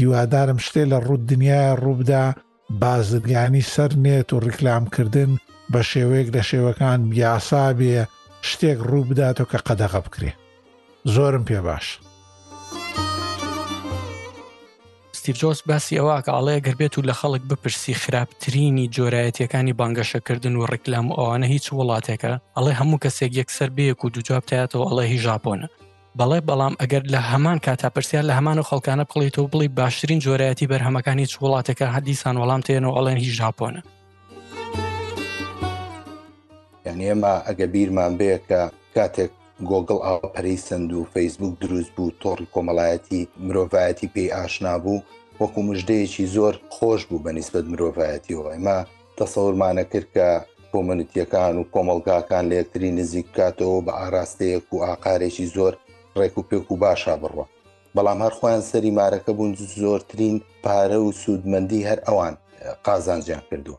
هیوادارم شتێ لە ڕوود دنیای ڕووبدا بازرگانی سەر نێت و ڕیکلامکردن بە شێوەیەک لە شێوەکان یاسا بێ شتێک ڕوو بدات و کە قەدەغە بکرێ زۆرم پێ باش. ستیڤ جۆس باسی ئەوەکە ئاڵەیە گەر بێت و لە خەڵک بپرسی خراپترینی جۆرایەتەکانی بانگەشەکردن و ڕیکلام و ئەوانە هیچ وڵاتێکە ئەڵێ هەموو کەسێک یەکسەر بەیەک و دوجابتایەتەوە ئەڵێ هی ژاپۆنە بەڵێ بەڵام ئەگەر لە هەمان کاتا پرسیار لە هەمان و خەڵکانە بڵیتەوە بڵی باشترین جۆرایەتی بەرهەمەکان هیچ وڵاتەکە هەدیسان وەڵام تێن و ئەڵێن هی ژاپۆنە یعنی ئێمە ئەگە بیرمان بەیە کە کاتێک گۆگڵ ئاوا پەرەی سەند و فەیسبووک دروست بوو تۆڕی کۆمەڵایەتی مرۆڤایەتی پێی ئاشنا بوو وەکو مژدەیەکی زۆر خۆش بوو بە نیسبەت مرۆڤایەتیەوە ئێمە تەسەورمانە کرد کە کۆمەنتیەکان و کۆمەلگاکان لە یەکتری نزیک بکاتەوە بە ئاراستەیەک و ئاقارێکی زۆر ڕێک و پێک و باشا بڕوە بەڵام هەر خۆیان سەری مارەکە بوون زۆرترین پارە و سوودمەندی هەر ئەوان قازانجیان کردووە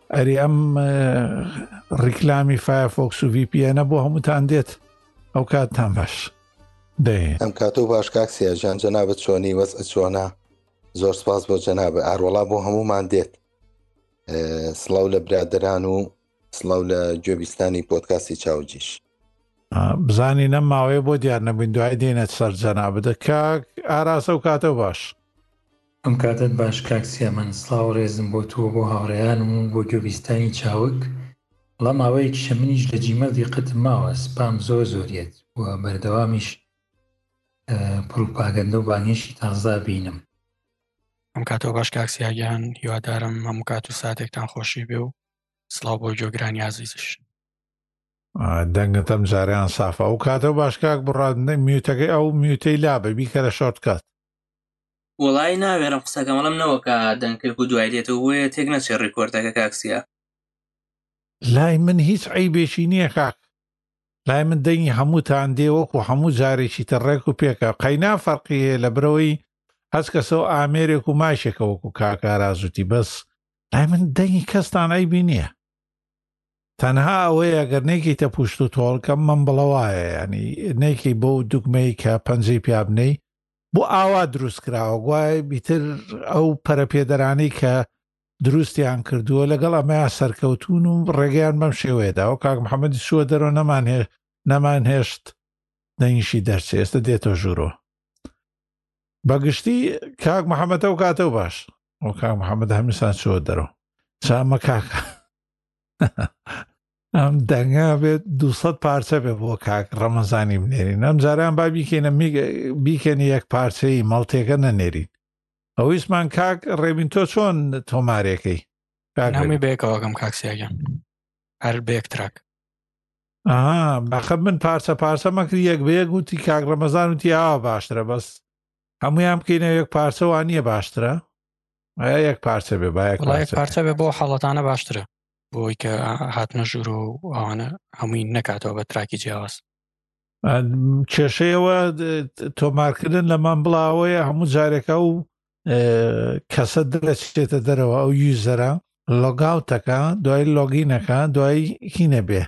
ئەری ئەم ڕیکلامی فایفۆکس و VPNە بۆ هەمووتان دێت ئەو کاتتان باش دەێن ئەم کاتۆ باش کاکسیا ژان جەنابەت چۆنی وەز ئەچۆنا زۆر سپاس بۆ جەنابە ئاروەڵا بۆ هەمومان دێت سڵاو لە برادران و سڵاو لە گوێبیستانی پۆتکاسی چاوجیش بزانی نەم ماوەیە بۆ دیار نەبووین دوای دێنێت سەر جەنا بدە کاک ئاراسە و کاتەوە باش ئەم کاتەت باش کاک سیامەند. سڵاو و ڕێزم بۆ تۆ و بۆ هاوڕێیانم و بۆ گوێبیستانی چاوگ وەڵا ماوەیەکیشە منیش لە جیمەل دیقەتم ماوە سپام زۆر زۆر یەت و بەردەوامیش پڕوپاگەندە و بانگێشتی تازە بینم. ئەم کاتەو باش کاک سیا گیان هیوادارم هەموو کات و ساتێکتان خۆشی بێ و سڵاو بۆ گۆگرانی ئازیزش. دەنگت ئەم جارەیان سافە. ئەوکاتەو باش کاک بڕا. میوتەکەی ئەو میوتەی لابە بیکەرە شۆرتکات. وەڵایی ناوێرم قسەکەم ڵێم نەوەکا دەنگێک و دوای دێتەوە بۆیە تێک نەچێ ڕیکۆردەکە کاک سیا. لای من هیچ عەیبێکی نیە کاکە لای من دەنگی هەمووتان دێ وەکو هەموو جارێکی تر ڕێک و پێکە قەینا فەرقی هەیە لە برەوەی هەچ کەسە و ئامێرێک و مایکێکە وەکو کاک ئاراز وتی بەس لای من دەنگی کەستان عەیبی نیە تەنها ئەوەیە ئەگەر نێکیتە پوشت و تۆڵکەم من بڵەوایە ینی نێکی بەو دوگمەی کە پەنجەی پیابنەی بۆ ئاوا دروست کراوە گوایە بیتر ئەو پەرەپێدەرانی کە دروستیان کردووە لەگەڵ ئەمەیان سەرکەوتون و ڕێگەیان بەم شێوەیەدا و کاک محەممەدی شووە دەرەوە نەمان هێ نەمان هێشت دەنگیشی دەرچێ ئێستا دێتەوە ژوورۆ بەگشتی کاک محەممەدە و کاتەوە باش ئەو کاک محەممەد هەمیسان چوە دەرەوە چامە کاکە ئەم دەنگە بێت دو پارچە بێ بۆ کاک ڕەمەزانی بنێرین ئەم جاریان با بیکەینە بیکەنی یەک پارچەی مەڵتێکە نەنێرین ئەویسمان کاک ڕێبین تۆ چۆن تۆمارەکەی نامی بێکەوەگەم کاکسیاگەن هەر بێک تراک بەخە من پارچە پارچە مەکر یەک بە یەک وتی کاک ڕەمەزان و تیاوە باشترە بەس هەمویان بکەینە یەک پارچەوانە باشترە یەک پارچە بێ با یەک پارچە بێ بۆ حاڵەتانە باشترە بۆی کە هاتنە ژورۆ ئەوانە هەمووی نەکاتەوە بە تراکی جیاواز کێشەیەوە تۆمارکردن لەمان بڵاوەیە هەموو جارێکە و کەسە دەچێتە دەرەوە ئەو یوزەرە لۆگاوتەکە دوای لۆگینەکە دوای هینە بێ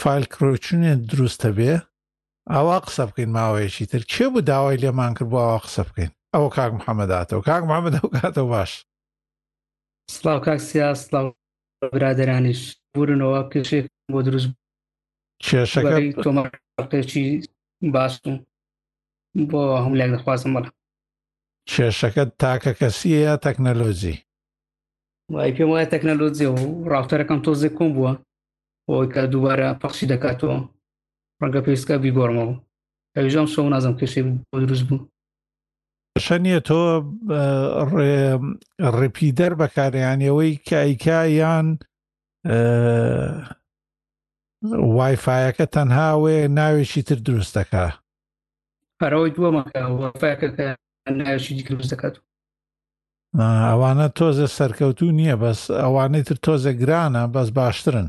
فیل کرۆچونێ دروستە بێ ئەوە قسە بکەین ماوەیەکی تر کێ بوو داوای لێمان کرد بۆ ئەوە قسە بکەین ئەو کاک محەممەداتەوە کاک محەممەد ئەو کاتەوە باش سلااو کاک سیاس برادرانیش بورنەوە کێشێک بۆ دروست کێشەکە تۆمەقێکی باش بۆ هەم لای دەخوازم بەڵ کێشەکە تاکە کەسیە یا تەکنەلۆجی وای پێم وایە تەکنەلۆجیە و ڕاوتەرەکەم تۆزێک کۆم بووە ئەوەی کە دووبارە پەخشی دەکاتەوە ڕەنگە پێستکە بیگۆڕمەوە ئەویژام شەو نازم کێشێ بۆ دروست بوو شەنیە تۆ ڕپیدەر بەکاریانەوەی کایکا یان وایفاەکە تەنها وێ ناوێکی تر دروست دەکا پەرەوەی دووەمەکە وایفاەکە ناوێکی دیکە دروست دەکات ئەوانە تۆزە سەرکەوتو نییە بەس ئەوانەی تر تۆزە گرانە بەس باشترن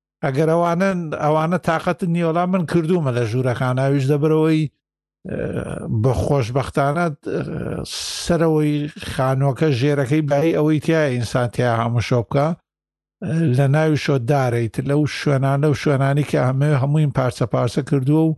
ئەگەر ئەوانن ئەوانە تااقەتن نیۆلا من کردوومە لە ژوورەکان ئاویش دەبەرەوەی بە خۆشببختانە سەرەوەی خانووەکە ژێرەکەی بای ئەوەی تیا ئینسانتیا هەموو شۆ بکە لە ناوی شۆدارێت لەو شوێنانە و شوێنانی کە هەمووی هەمووین پارچە پارچە کردووە و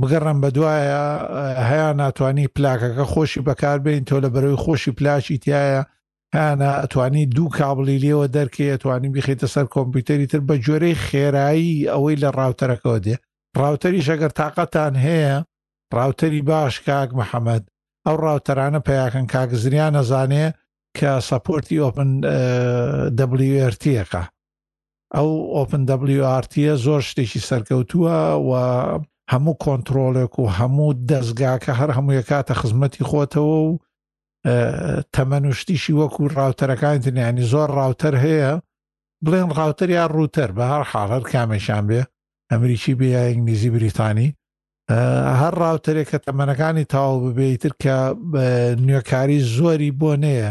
بگەڕێن بەدوایە هەیە ناتوانانی پلاکەکە خۆشی بەکاربین تۆ لە بەرەوەی خۆشی پلاکی تایە هەیانە ئەتوانی دوو کابلی لێوە دەرکەی ئەتوانی بخیتە سەر کۆمپیوتەری تر بە جۆرەی خێرایی ئەوەی لە ڕاوتەرەکەەوە دێ ڕاوتەریش ئەگەر تااقەتان هەیە ڕاوتەری باش کاک محەممەد ئەو ڕاوتەرانە پیاکەن کاکزریان نەزانێ کە سەپۆرتی ئۆپن دەبلیێرتیەکە ئەو ئۆپن دەبلیو ئارتیە زۆر شتێکی سەرکەوتووە و هەموو کۆنتترۆلێک و هەموو دەستگاکە هەر هەموویە کاتە خزمەتی خۆتەوە و تەمەنوشتیشی وەکو ڕاوتەرەکانی تنیانی زۆر ڕاوتەر هەیە بڵێن ڕاوتەر یا ڕووتەر بە هەر حاڵەر کامێکیان بێ ئەمریکی بێ یا ئینگلیزی بریتانی هەر ڕاوتەرێک کە تەمەنەکانی تاو ببێتتر کە نوێکاری زۆری بۆ نەیە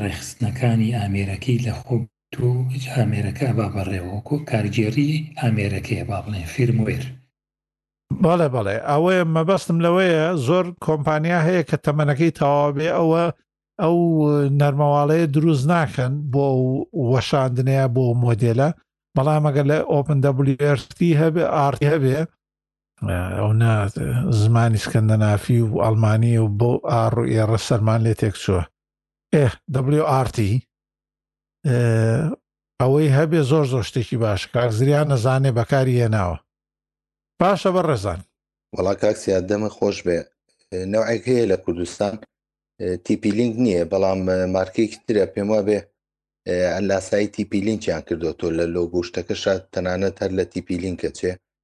ڕێکخستنەکانی ئامێرەکەی لە خۆ گرتووە و هیچ ئامێرەکە ئەبا بەڕێوە وەکوو کارگێڕیی ئامێرەکەیە با بڵێین Firmware. بەڵێ بەڵێ ئەوەیە مەبەستم لەوەیە زۆر کۆمپانیا هەیە کە تەمەنەکەی تەواو بێ ئەوە ئەو نەرمەواڵەیە دروست ناکەن بۆ وەشاندنەیە بۆ مۆدێلە بەڵام ئەگەر لە ئۆپن دەبلیرتی هەبێ ئارتی هەبێ ئەو نا زمانی سکەندەنافی و ئەڵمانی و بۆ ئاڕ و ئێڕە سەرمان لێ تێک چووە ئێ WRT ئەوەی هەبێ زۆر زۆر شتێکی باش کاکزریان نەزانێ بەکاری هێناوە باشە بە ڕێزان وڵا کاکسیا دەمە خۆش بێ نەوەک هەیە لە کوردستان تیپی لینک نییە بەڵام مارکێکی ترە پێم وا بێ لاسایی تیپی لینکیان کردو تۆ لە لۆ گۆشتەکە شاد تەنانەت هەر لە تیپی لینکە چێ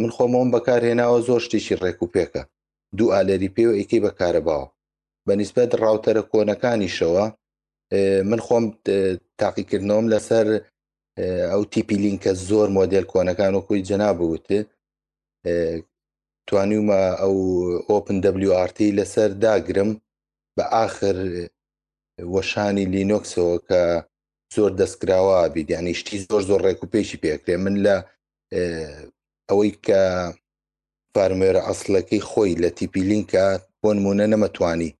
من خۆمەوەم بەکارهێناوە زۆر شتێکی ڕێک و پێکە دوو ئالێری پێوە ئیکەی بە کارەباوە بە نسبەت ڕاوتەرە کۆنەکانیشەوە من خۆم تاقیکردنەوەم لەسەر ئەو تیپی لینکە زۆر مۆدل کۆنەکان و کوی جەنا بوت توانیومە ئەو ئۆپن WRT لەسەر داگرم بە ئاخر وەشانی لینۆکسەوە کە زۆر دەستکراوە بیدیانیشتی زۆر زۆر ڕێک و پێشی پێکرێ من لە ئەوەی کە فارمێرە ئەسلەکەی خۆی لە تیپی لینکە بۆ نمونە نەمەتوانی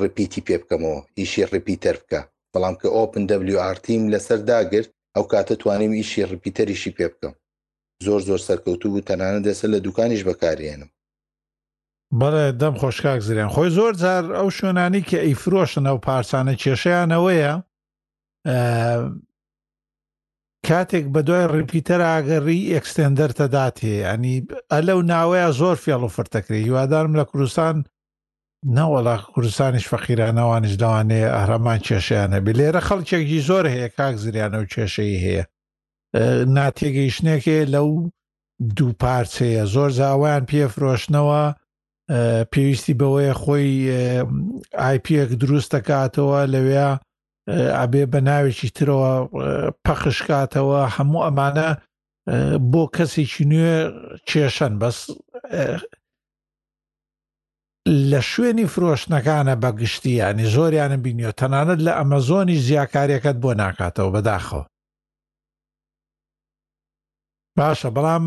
ڕپیتی پێ بکەمەوە ئیشی ڕپیتەر بکە بەڵام کە ئۆپن WRTیم لەسەر داگرت ئەو کاتە توانیم ئیشی ڕپیتەریشی پێ بکەم زۆر زۆر سەرکەوتو بوو تەنانە دەسە لە دوکانیش بەکارێنم بەڵێ دەم خۆشکاک زریان خۆی زۆر جار ئەو شوێنانی کە ئەیفرۆشن ئەو پارچانە کێشیانەوەیە کاتێک بەدوای ڕیپیتەر ئاگەڕی ئێکستێندەر تەداتێ ئەنی ئە لەو ناوەیە زۆر فێڵ و فرتەکرێ هیوادارم لە کوردستان نەوەڵا کوردستانیش فەقیرانەوانیش لەوانەیە ئەهرەمان کێشیان هەبێ لێرە خەڵکێکی زۆر هەیە کاک زریانە و کێشەی هەیە ناتێگەیشتنێکێ لەو دوو پارچەیە زۆر زاوایان پێفرۆشنەوە پێویستی بەوەیە خۆی آیپەک دروست دەکاتەوە لەوێ ئەبێ بە ناوێکی ترەوە پەخشکاتەوە هەموو ئەمانە بۆ کەسێکی نوێ کێشەن بەس لە شوێنی فرۆشتنەکانە بە گشتی ینی زۆریانم بینیۆ تەنانەت لە ئەمەزۆنی زیاکارەکەت بۆ ناکاتەوە بەداخەوە باشە بەڵام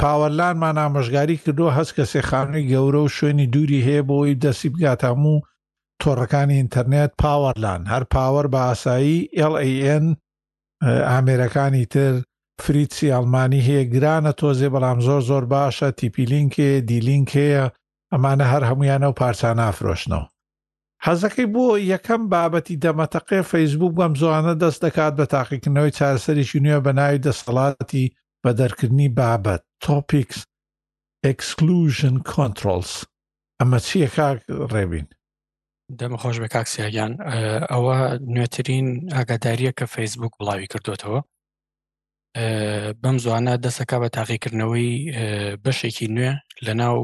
پاوەلانمان ئامۆژگاری کردو هەست کەسێ خانووی گەورە و شوێنی دووری هەیە بۆی دەسی بگات هەموو تۆڕەکانی ئینتەرنێت پاوەرلان هەر پاوەەر بە ئاسایی LAN ئامێرەکانی تر فریسی ئەلمانی هەیە گرانە تۆزێ بەڵام زۆر زۆر باشە تیپیلینکێ دیلینکەیە ئەمانە هەر هەمویانە و پارچانافرۆشنەوە هەزەکەی بۆ یەکەم بابەتی دەمەتەقێ فەیسبووک بەم زووانە دەست دەکات بە تاقیکردنەوەی چارەسەرێکی نوێ بە ناوی دەستەڵاتی بە دەرکردنی بابەت Topics Exclusion Controls ئەمە چییە کاک ڕێبین دەمە خۆش بە کاکسیاگیان ئەوە نوێترین ئاگاداریە کە فەیسبوک بڵاوی کردوێتەوە بەم زوانە دەسەکە بە تاقیکردنەوەی بەشێکی نوێ لە ناو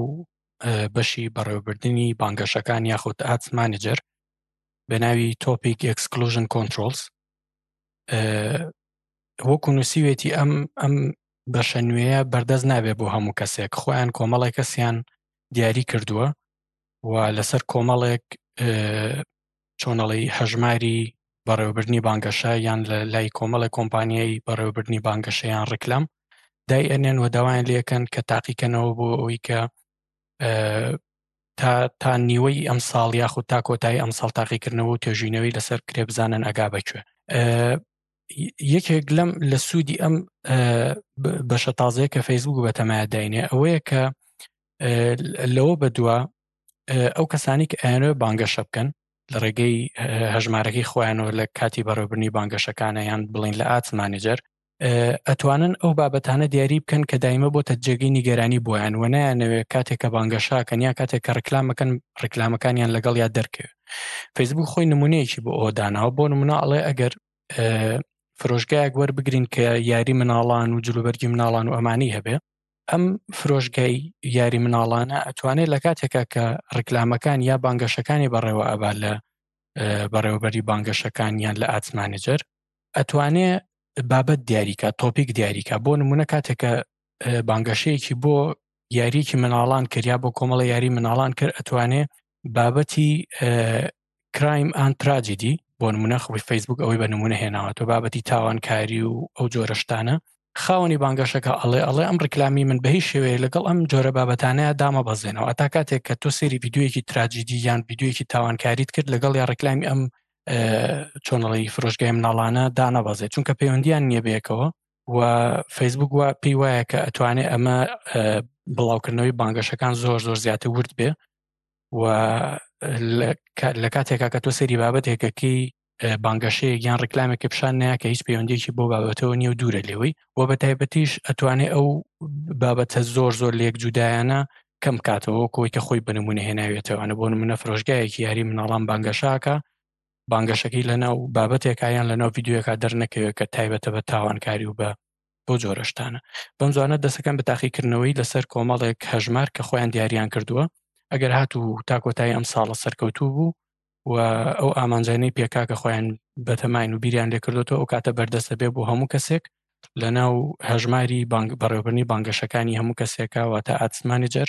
بەشی بەڕێوەبردنی بانگەشەکان یاخود ئات مانجر بە ناوی تۆپیک ئەکسکلژن کۆنتترۆلز وەکو نووسیوێتی ئەم ئەم بەشە نوێیە بەردەست نابێت بۆ هەموو کەسێک خۆیان کۆمەڵی کەسیان دیاری کردووە و لەسەر کۆمەڵێک چۆن ئەڵێی هەژماری بەڕێوەبردنی بانگەشە یان لە لای کۆمەڵی کۆمپانیای بەڕێوەبردنی بانگەشەیان ڕکلام دای ئەنێن و داوایان لەکەن کە تاقیکەنەوە بۆ ئەوی کە تا تا نیوەی ئەم ساڵ یاخود تا کۆتایی ئەم ساڵ تاقیکردنەوە و توێژینەوەی لەسەر کرێ بزانن ئەگا بەکوێ یەکێک لەم لە سوودی ئەم بەشە تازەیە کە فەیسبوک بەتەمایە داینێ ئەوەیە کە لەوە بەدووە ئەو کەسانی کە ئەیانەوە بانگەشە بکەن لە ڕێگەی هەژمارەکەی خۆیانەوە لە کاتی بەڕێبرنی بانگەشەکانە یان بڵین لە ئات مانجەر ئەتوانن ئەو بابەتانە دیاری بکەن کە دایمە بۆ تەجێگەی نیگەرانی بۆیان و نایانەوێت کاتێک کە بانگەشاکەن یا کاتێک کە ڕکلامەکەن ڕکلامەکانیان لەگەڵ یا دەرکەوێت فەیسبوک خۆی نمونەیەکی بۆ ئەوداناوە بۆ نمونە ئەڵێ ئەگەر فرۆشگایەک وەربگرین کە یاری مناڵان و جلوبەرگی مناڵان و ئەمانی هەبێ ئەم فرۆشگای یاری مناڵانە ئەتوانێت لە کاتێکا کە ڕکلامەکان یا بانگەشەکانی بەڕێوە ئەبا لە بەڕێوەبەری بانگەشەکان یان لە ئاتمانجر ئەتوانێ بابەت دیاریکە تۆپیک دیاریکە بۆ نمونە کاتێکە بانگەشەیەکی بۆ یاریکی مناڵان کریا بۆ کۆمەڵە یاری مناڵان کرد ئەتوانێ بابەتی کرایم ئاند تراجیدی بۆ نمونە خۆی فەیسبوک ئەوەی بە نمونە هێناوە تۆ بابەتی تاوانکاری و ئەو جۆرە شتانە خاوەنی بانگەشەکە ئەڵێ ئەڵێ ئەم ڕیکلامی من بەهی شێوەیە لەگەڵ ئەم جۆرە بابەتانەیە دامە بەزێنەوە ئەتا کاتێک کە تۆ سێری یددیوەکی تراجیدی یان یددیوەکی تاوانکاریت کرد لەگەڵ یا ڕیکلامی ئەم چۆنەڵی فرۆشگای مناڵانە دانەبازێت چونکە پەیوەندیان نییە بەیەکەوە و فەیسبوک وە پێی وایە کە ئەتوانێت ئەمە بڵاوکردنەوەی بانگەشەکان زۆر زۆر زیاتر ورد بێ و لە کاتێکا کە تۆ سەری بابەتێکەکەی بانگەشەیە گیان ڕکلامێک کە پیشان نایە کە هیچ پەیوەندێکی بۆ بابەتەوە نیە و دوورە لێەوەی و بە تایبەتیش ئەتوانێت ئەو بابەتە زۆر زۆر لێک جودایانە کەم کاتەوە کۆی کە خۆی بنمونە هێناوێتەوەە بۆ منە فرۆشگایەکی یاری مناڵان بانگەشاکە بانگەشەکەی لەناو بابەتێکایان لەناو یددیوەکە دەرنەکەوێت کە تایبەتە بە تاوانکاری و بە بەو جۆرە شتانە بەم زوانە دەسەکان بە تاقیکردنەوەی لەسەر کۆمەڵێک هەژمار کە خۆیان دیاریان کردووە ئەگەر هاتوو تاکۆتایی ئەم ساڵە سەرکەوتوو بوو و ئەو ئامانجانەی پێکاکە خۆیان بەتەماین و بیریان لێکردوەوە ئەو کاتە بەردەستە بێ بۆ هەموو کەسێک لە ناو هەژماری بانگ بەڕێوبرنی بانگەشەکانی هەموو کەسێکە واتە ئاتسمانجر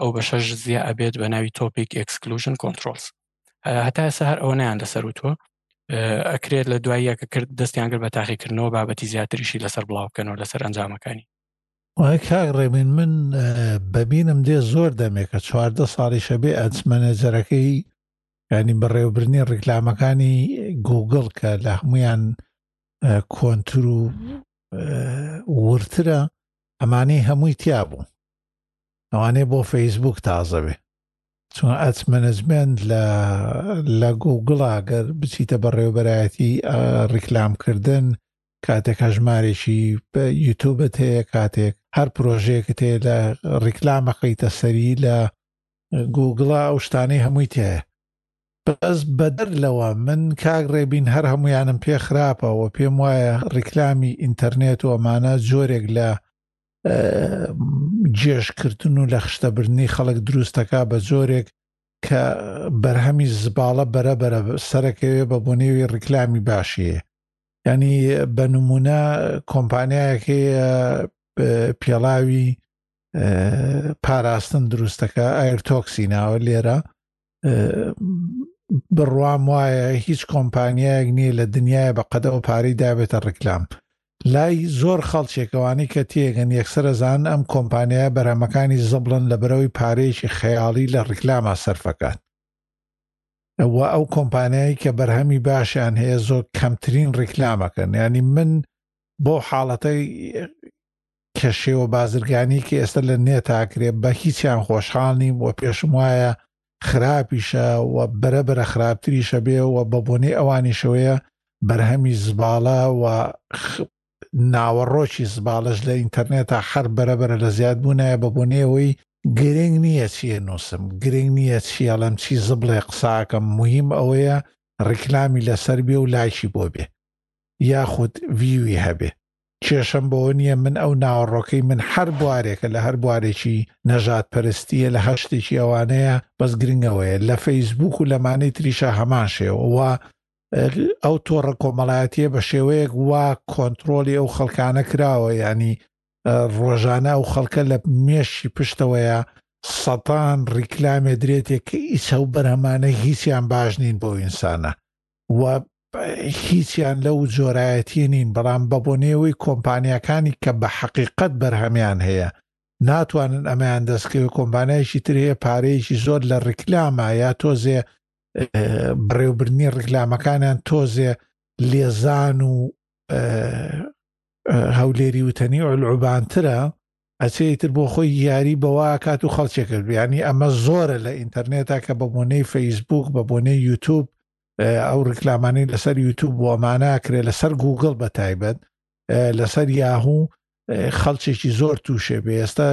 ئەو بە شەش زیە ئەبێت بە ناوی تۆپیک ئەکسکلوژن کۆنتترۆلز هەتا سەر ئەوە نیان لەسەر وتووە ئەکرێت لە دوای یەکە کرد دەستیان کرد بە تاقیکردنەوە بابەتی زیاتریشی لەسەر بڵاوکەنەوە لەسەر ئەنجامەکانی کاک ڕێمین من بەبینم دێ زۆر دەمێکە چواردە ساڵی شەبێ ئەنجمەنێجەرەکەی ینی بەڕێوبرنی ڕیکلامەکانی گوگڵ کە لە هەمویان کۆنتر و ورترە ئەمانەی هەمووی تیا بوو ئەوانەی بۆ فەیسبوک تازەبێ چون ئەت مەنەجمێنت لە لە گووگڵا گەر بچیتە بەڕێوبەرایەتی ڕیکلام کردن کاتێک هەژمارێکی بە یوتوبت هەیە کاتێک هەر پرۆژەیەکت هەیە لە ڕیکلامە قەیتە سەری لە گووگڵا ئەو شتانەی هەمووی تێە بەس بەدەر لەوە من کاک ڕێبین هەر هەمویانم پێ خراپەوە پێم وایە ڕیکلامی ئینتەرنێت و ئەمانە جۆرێک لە جێژکردن و لە خشتەبردنی خەڵک دروستەکە بە جۆرێک کە بەرهەمی زباڵە بەرە بەرە سەرەکەوێ بە بۆ نێوی ڕیکلامی باشەیە ینی بە نمونە کۆمپانیایەکەی پێڵاوی پاراستن دروستەکە ئایرتۆکسی ناوە لێرە بڕوام وایە هیچ کۆمپانیایەک نییە لە دنیاە بە قەدەوە پارەی دابێتە ڕیکلام لای زۆر خەڵچێکەوانی کە تێگەن یەکسەرزان ئەم کۆمپانیا بەرهەمەکانی زەبڵن لە بەرەوەی پارەیەکی خەیاڵی لە ڕیکلاما سەرفەکان و ئەو کۆمپانیایی کە بەرهەمی باشیان هەیە زۆر کەمترین ڕیکلامەکەن ینی من بۆ حاڵەتەی کە شێوە بازرگانی کە ئێستا لە نێت ئاکرێ بە هیچیان خۆشحاڵ نیم و پێشم وایە خراپیشە و بەرە بەرە خراپتریشە بێ و بە بۆنەی ئەوانیشەوەیە بەرهەمی زباڵە و ناوەڕۆکی زباڵش لە ئینتەرنێتا حەر بەرە بەرە لە زیاد بوونایە بە بۆنەیەوەی گرنگ نییە چیە نووسم گرنگ نییە چیەڵم چی زبڵێ قساکەم مهم ئەوەیە ڕیکلامی لەسەر بێ و لاشی بۆ بێ یاخود ویوی هەبێ کێشەم بەوە نییە من ئەو ناوەڕۆکەی من هەر بوارێکە لە هەر بوارێکی نەژاد پەرستیە لە هەر شتێکی ئەوانەیە بەس گرنگەوەیە لە فەیسبوک و لەمانەی تریشا هەمان شێوە وا ئەو تۆڕە کۆمەڵایەتیە بە شێوەیەک وا کۆنتترۆلی ئەو خەڵکانە کراوە ینی ڕۆژانە ئەو خەڵکە لە مێشی پشتەوەیە سەتان ڕیکلامێ درێتێک کە ئیسە و بەرهەمانە هیچیان باش نین بۆ ئینسانە و هیچیان لەو جۆرایەتیە نین بەڵام بە بۆنێەوەی کۆمپانیەکانی کە بە حەقیقت بەرهەمیان هەیە ناتوانن ئەمەیان دەستکەوێت کۆمپانایشی تر هەیە پارەیەکی زۆر لە ڕیکلامە یا تۆزێ بڕێوبرنی ڕیکلامەکانیان تۆزێ لێزان و هەولێری وتەنی ئۆلعوبانترە ئەچێ ئیتر بۆ خۆی یاری بەوە ئاکات و خەڵکێکرد بیانی ئەمە زۆرە لە ئینتەرنێتا کە بە بۆنەی فەیسبوک بە بۆنەی یوتوب ئەو ڕیکلامانی لەسەر یوتوب بۆ ئەماناکرێ لەسەر گوگل بە تایبەت لەسەر یاهوو خەڵچێکی زۆر تووشێ بێ ئێستا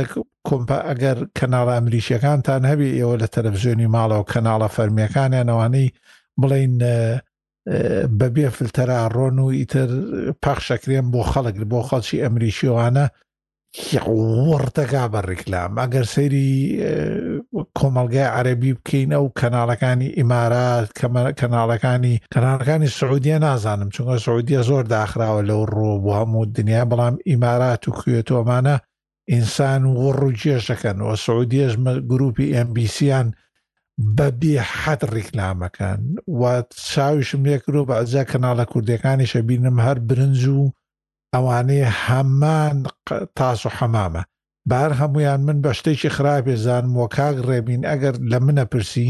کۆمپا ئەگەر کەناڵە ئەمریکیەکانتان هەبێ ئێوە لە تەلەڤزیۆنی ماڵەوە کەناڵە فەرمیەکانیانەوانەی بڵین بەبێ فلتەرا ڕۆن و ئیتر پاخشەکرێن بۆ خەڵک بۆ خەڵکی ئەمریکیوانە وڕتەکە بە ڕیکلام ئەگەر سەیری کۆمەلگای عەربی بکەین ئەو کەناڵەکانی ئیمارات کەناڵەکانی کەناڵەکانی سعودیە نازانم چونکە سعودیە زۆر داخراوە لەو ڕۆ بۆ هەموو دنیا بەڵام ئیمارات و کوێتۆمانە ئینسان وڕ و جێژ دەکەن و سعودیەش گروپی ئەم بیسیان بە بێ حەد ڕیکلامەکەن و چاویشم لێکرۆ بە ئەجا کەناڵە کوردەکانی شەبینم هەر برنج و ئەوانەی هەمان تاس و حەمامە بار هەمویان من بە شتێکی خراپێ زانم و کاک ڕێبین ئەگەر لە منە پرسی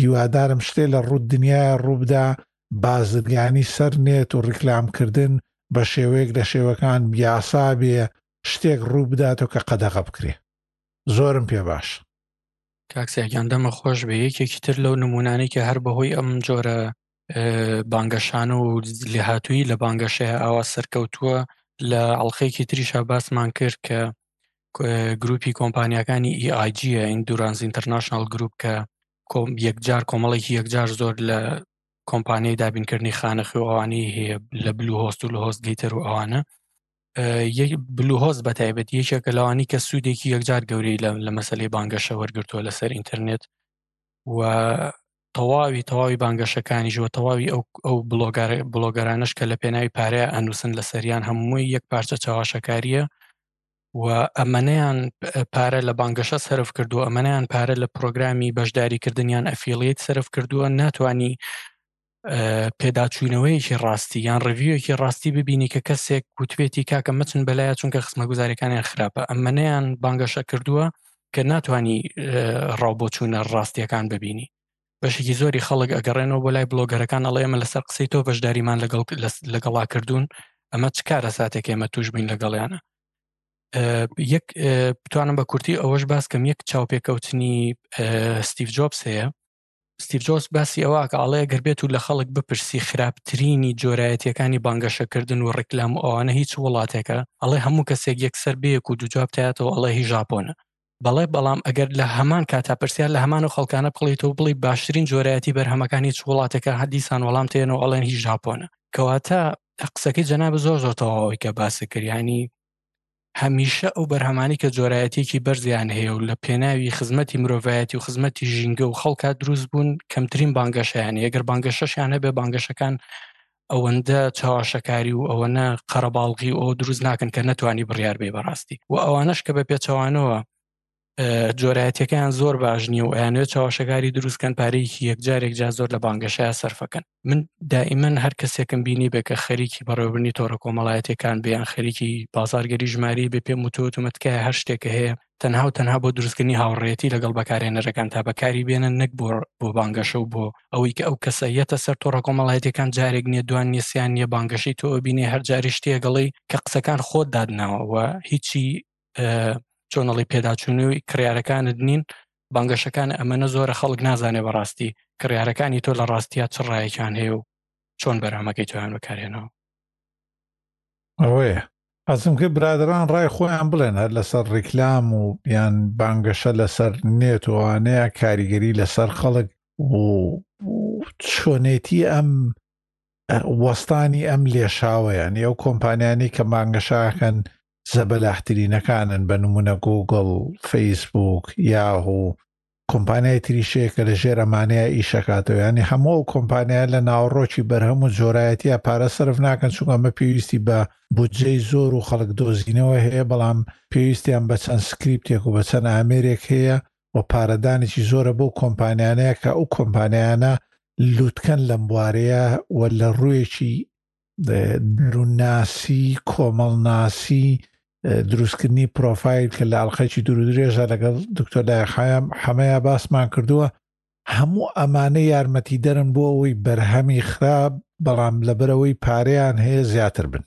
هیوادارم شتێ لە ڕوود دنیای ڕووبدا بازرگانی سەر نێت و ڕیکلامکردن بە شێوەیەک لە شێوەکان یاسا بێ شتێک ڕوو بداتەوە کە قەدەغە بکرێ زۆرم پێ باشە. کاک سیا گیان دەمت خۆش بێ یەکێکی تر لەو نمونانەی کە هەر بەهۆی ئەم جۆرە بانگەشان و لێهاتووی لە بانگەشەیە ئاوا سەرکەوتووە لە ئەڵلقەیەکی تریشا باسمان کرد کە گروپی کۆمپانیەکانی ئیئاجیە e ئیندورانس ئینتەرناشنال گروپ کە یەکجار کۆمەڵێکی یەکجار زۆر لە کۆمپانیای دابینکردنی خانەخی و ئەوانی هەیە لە بلو هۆست و لە هۆست گەیتەر و ئەوانە بلوهۆز بە تایبەت یەکێکە لەوانی کە سوودێکی یەکجار گەورەی لە مەسلەی بانگەشە وەرگتووە لەسەر ئینتەرنێت و تەواوی تەواوی بانگەشەکانی ژوە تەواوی ئەو ئەو بلۆگار بلۆگەرانش کە لە پێناوی پارەیە ئەنووسن لە سەریان هەمووی یەک پارچە چاواشەکاریە و ئەمەنیان پارە لە بانگەشە سرف کردووە ئەمەنیان پارە لە پرۆگرامی بەشداریکردنیان ئەفیڵیت سرف کردووە ناتانی پێداچوونەوەیەکی ڕاستی یان ڕڤیوەکی ڕاستی ببینی کە کەسێک گوتبێتی کاکە مەچن بەلایە چونکە خستمە گوزارەکانیان خراپە ئەمەیان بانگەشە کردووە کە ناتانی ڕاو بۆچوونە ڕاستیەکان ببینی بەشێکی زۆری خەڵک ئەگەڕێنەوە بۆ لای بلۆگەرەکان ئەڵێ ئەمە لەسەر قسەی تۆ بەشداریمان لەگەڵ لەگەڵا کردوون ئەمە چ کارە ساتێک ئێمە توش بووین لەگەڵیانە یەک بتوانم بە کورتی ئەوەش باس کەم یەک چاوپێکەوتنی ستیف جۆبس هەیە ستیڤ جۆبس باسی ئەوە کە ئاڵەیە گەر بێت و لە خەڵک بپرسی خراپترینی جۆرایەتیەکانی بانگەشەکردن و ڕیکلام و ئەوانە هیچ وڵاتێکە ئەڵێ هەموو کەسێک یەکسەر بەیەک و دوجواب تاتەوە ئەڵێ هی ژاپۆنە بەڵێ بەڵام ئەگەر لە هەمان کاتا پرسیار لە هەمان و خەڵکانە بکڵیتەوە بڵی باشترین جۆرایەتی بەرهەمەکانی هیچ وڵاتێکە هەدیسان وەڵام تێنەوە ئەڵێن هی ژاپۆنە کەواتە قسەکەی جەناب زۆر زۆر تەواوەوەی کە باسە کریانی هەمیشە ئەو بەرهەمانەی کە جۆرایەتیەکی بەرزیان هەیە و لە پێناوی خزمەتی مرۆڤایەتی و خزمەتی ژینگە و خەڵکات دروست بوون کەمترین بانگەشیان یەگەر بانگەشەشیان هەبێ بانگەشەکان ئەوەندە چاواشەکاری و ئەوەنە قەرەباڵغی و ئەو دروست ناکەن کە نەتوانی بڕیار بێ بەڕاستی و ئەوانش کە بە پێچەوانەوە جۆرایەتەکەیان زۆر باش نییە و ئەیانێت چاوەشەکاری دروستکەن پارێکی یەکجارێک جا زۆر لە بانگەشە سەرفەکەن من دائیمەن هەر کەسێکم بینی بێ کە خەریکی بەڕێوبنی تۆڕە کۆمەڵایەتەکان بیان خەریکی بازارگەری ژماری بێ پێم وتۆتمەتکای هەر شتێکە هەیە تەنها و تەنها بۆ دروستکردنی هاوڕێتی لەگەڵ بەکارێنەرەکان تا بەکاری بێنە نەک بۆ بۆ بانگەشە و بۆ ئەوەی کە ئەو کەسە یەتە سەر تۆڕە کۆمەڵایەتەکان جارێک نیە دوان نیسیان نیە بانگەشەی تۆ بینێ هەر جاریشتەگەڵی کە قسەکان خۆت دادناوە هیچی چۆنەڵی پێداچوونەوەی کڕارەکانت نین بانگەشەکان ئەمەە زۆرە خەڵک نازانێ بەڕاستی کڕارەکانی تۆ لە ڕاستە چ ڕایەکیان هەیە و چۆن بەرامەکەی تۆیان بەکارێنەوە ئەوەیە ئەسم کرد برادران ڕای خۆیان بڵێن هەر لەسەر ڕیکلام و یان بانگەشە لەسەر نێتوانەیە کاریگەری لەسەر خەڵک و چۆنێتی ئەم وەستانی ئەم لێشاوەیان ئەو کۆمپانیانی کە مانگەشاکەن زەبەلاحترینەکانن بە نموونە گووگڵ، فەیسبووک، یاهو، کۆمپانیای تریش هەیە کە لە ژێر ئەمانەیە ئیشەکاتەوە یانی هەموو ئەو کۆمپانیای لە ناوەڕۆکی بەرهەم و جۆرایەتیە پارە سەرف ناکەن چونکە ئەمە پێویستی بە بودجەی زۆر و خەڵک دۆزینەوە هەیە بەڵام پێویستیان بە چەند سکریپتێک و بە چەند ئامێرێک هەیە و پارەدانێکی زۆرە بۆ کۆمپانیانەیە کە ئەو کۆمپانیانە لوتکەن لەم بوارەیە و لە ڕوویەکی دەروونناسی، کۆمەڵناسی، دروستکردنی پرۆفایل کە لە ئەڵلقەیەکی دوور درێژە لەگەڵ دکتۆر لایەخایان حەمەیە باسمان کردووە هەموو ئەمانە یارمەتی دەرن بۆ ئەوەی بەرهەمی خراپ بەڵام لەبەرەوەی پارەیان هەیە زیاتر بن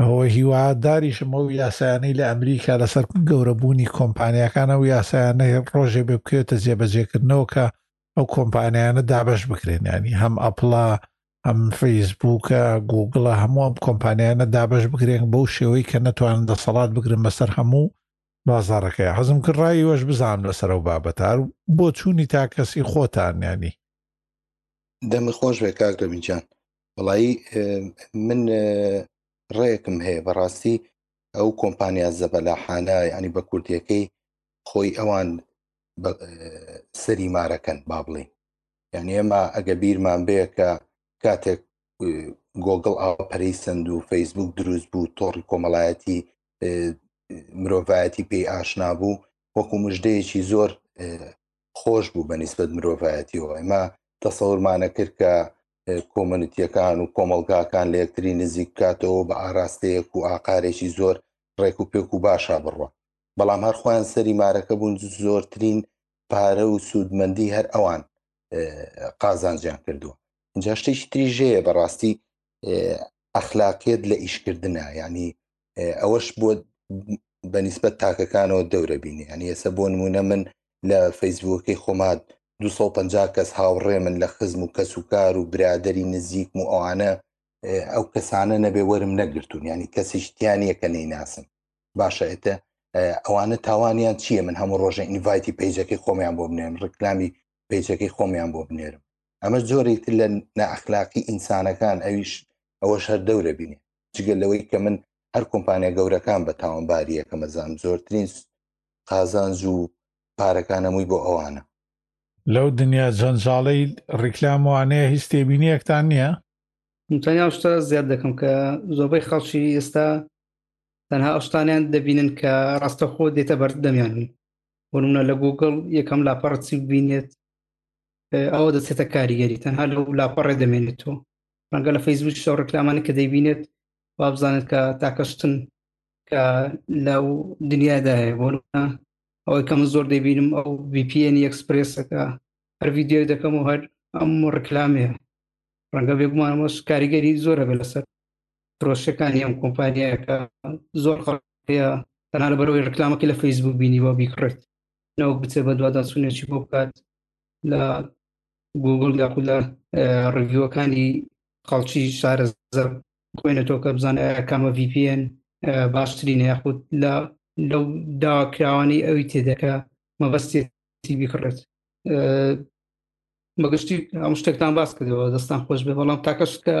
ئەوە هیواداریشم ئەو یاسایانەی لە ئەمریکا لەسەر گەورەبوونی کۆمپانیەکان ئەو یاسایانە ڕۆژێ بێ بکرێتە جێبەجێکردنەوە کە ئەو کۆمپانیانە دابش بکرێن ینی هەم ئەپڵە ئەم فەیسبووکە، گووگڵە، هەموو ئەم کۆمپانیانە دابەش بکرێن بەو شێوەی کە نەتوانن دەسەڵات بگرن بەسەر هەموو بازاڕەکەی حەزم کرد ڕای وەش بزانم لەسەر ئەو بابەتار بۆ چوونی تا کەسی خۆتان ینی دەمی خۆش بێ کاک دەمیجان وڵایی من ڕێکم هەیە بەڕاستی ئەو کۆمپانیا زەبەلاحانە ینی بە کوردیەکەی خۆی ئەوان سەری مارەکەن با بڵێ یعنی ئێمە ئەگە بیرمان بێ کە کاتێک گۆگل ئاوا پەرەی سند و فەیسبوک دروست بوو تۆڕی کۆمەڵایەتی مرۆڤایەتی پێی ئاشنا بوو وەکو مژدەیەکی زۆر خۆش بوو بە نسبت مرۆڤایەتیەوە ئێمە تەسەورمانە کرد کە کۆمەنتیەکان و کۆمەلگاکان لە یەکتری نزیک بکاتەوە بە ئاراستەیەک و ئاقارێکی زۆر ڕێک و پێک و باشا بڕە بەڵام هەر خۆیان سەری مارەکە بوون زۆرترین پارە و سوودمەندی هەر ئەوان قازانجیان کردووە جا شتێکی تری ژەیە بەڕاستی ئەخلاقیت لە ئیشکردە ینی ئەوەش بۆ بەنیسبەت تاکەکانەوە دەورە بینی ئەنی ئێستا بۆ نمونە من لە فەیسبووەکەی خۆمات 250 کەس هاوڕێ من لە خزم و کەس و کار و برادری نزیکم و ئەوانە ئەو کەسانە نەبێ وەرم نەگرتوون ینی کەسیشتیان یەکە نەیناسم باشە ئێتە ئەوانە تاوانیان چییە من هەموو ڕۆژە ئینڤایتی پیجەکەی خۆمیان بۆ بنێن ڕکلامی پیجەکەی خۆمیان بۆ بنێرم ئەمە زۆری تر لە ناخلاقی ئینسانەکان ئەویش ئەوە شەر دەورە بینێ جگە لەوەی کە من هەر کۆمپانیا گەورەکان بە تاوانباریەکە مەزان زۆرترین قازانج و پارەکانەمووی بۆ ئەوانە لەو دنیا جەنجاڵەی ڕیکلام وانەیە هیچ تێبینیەکتان نییە؟ تەنیا شتە زیاد دەکەم کە زۆربەی خەڵکی ئێستا تەنها ئەو شتانیان دەبینن کە ڕاستەخۆ دێتە بەرد دەمیان بۆنمونە لە گوگل یەکەم لاپەڕچی ببینێت ئەوە دەچێتە کاریگەری تەنها لەو لاپەڕێ دەمێنێت تۆ ڕەنگە لە فەیسبوک شە ڕکلامانی کە دەیبینێت وابزانێت کە تاکەشتن کە لەو دنیادا هەیە بۆ ئەوەی کە من زۆر دەبینم ئەو VPN ئەکسپرسەکە هەر ویددیۆی دەکەم و هەر ئەم ڕکلامێ ڕەنگە بێگومانەوەش کاریگەری زۆرە بە لەسەر پرۆسەکانی ئەم کۆمپانیایەکە زۆر خڕەیە تەنانە بەرەوەی ڕکلامەکە لە فەیسبوک بینیوە بیکڕێت نەوەک بچێت بە دوواداچوونێکی بۆ بکات لە گوگل یاخود لە ڕڤیوەکانی خەڵکی شارە زەر بخوێنێتەوە کە بزانە کامە VPN باشترین یاخود لە لەو داواکراوانی ئەوی تێدەکە مەبەستێتی بیکڕێت مەگەشتی ئەم شتێکتان باس کردەوە دەستان خۆش بێ بەڵام تاکەش کە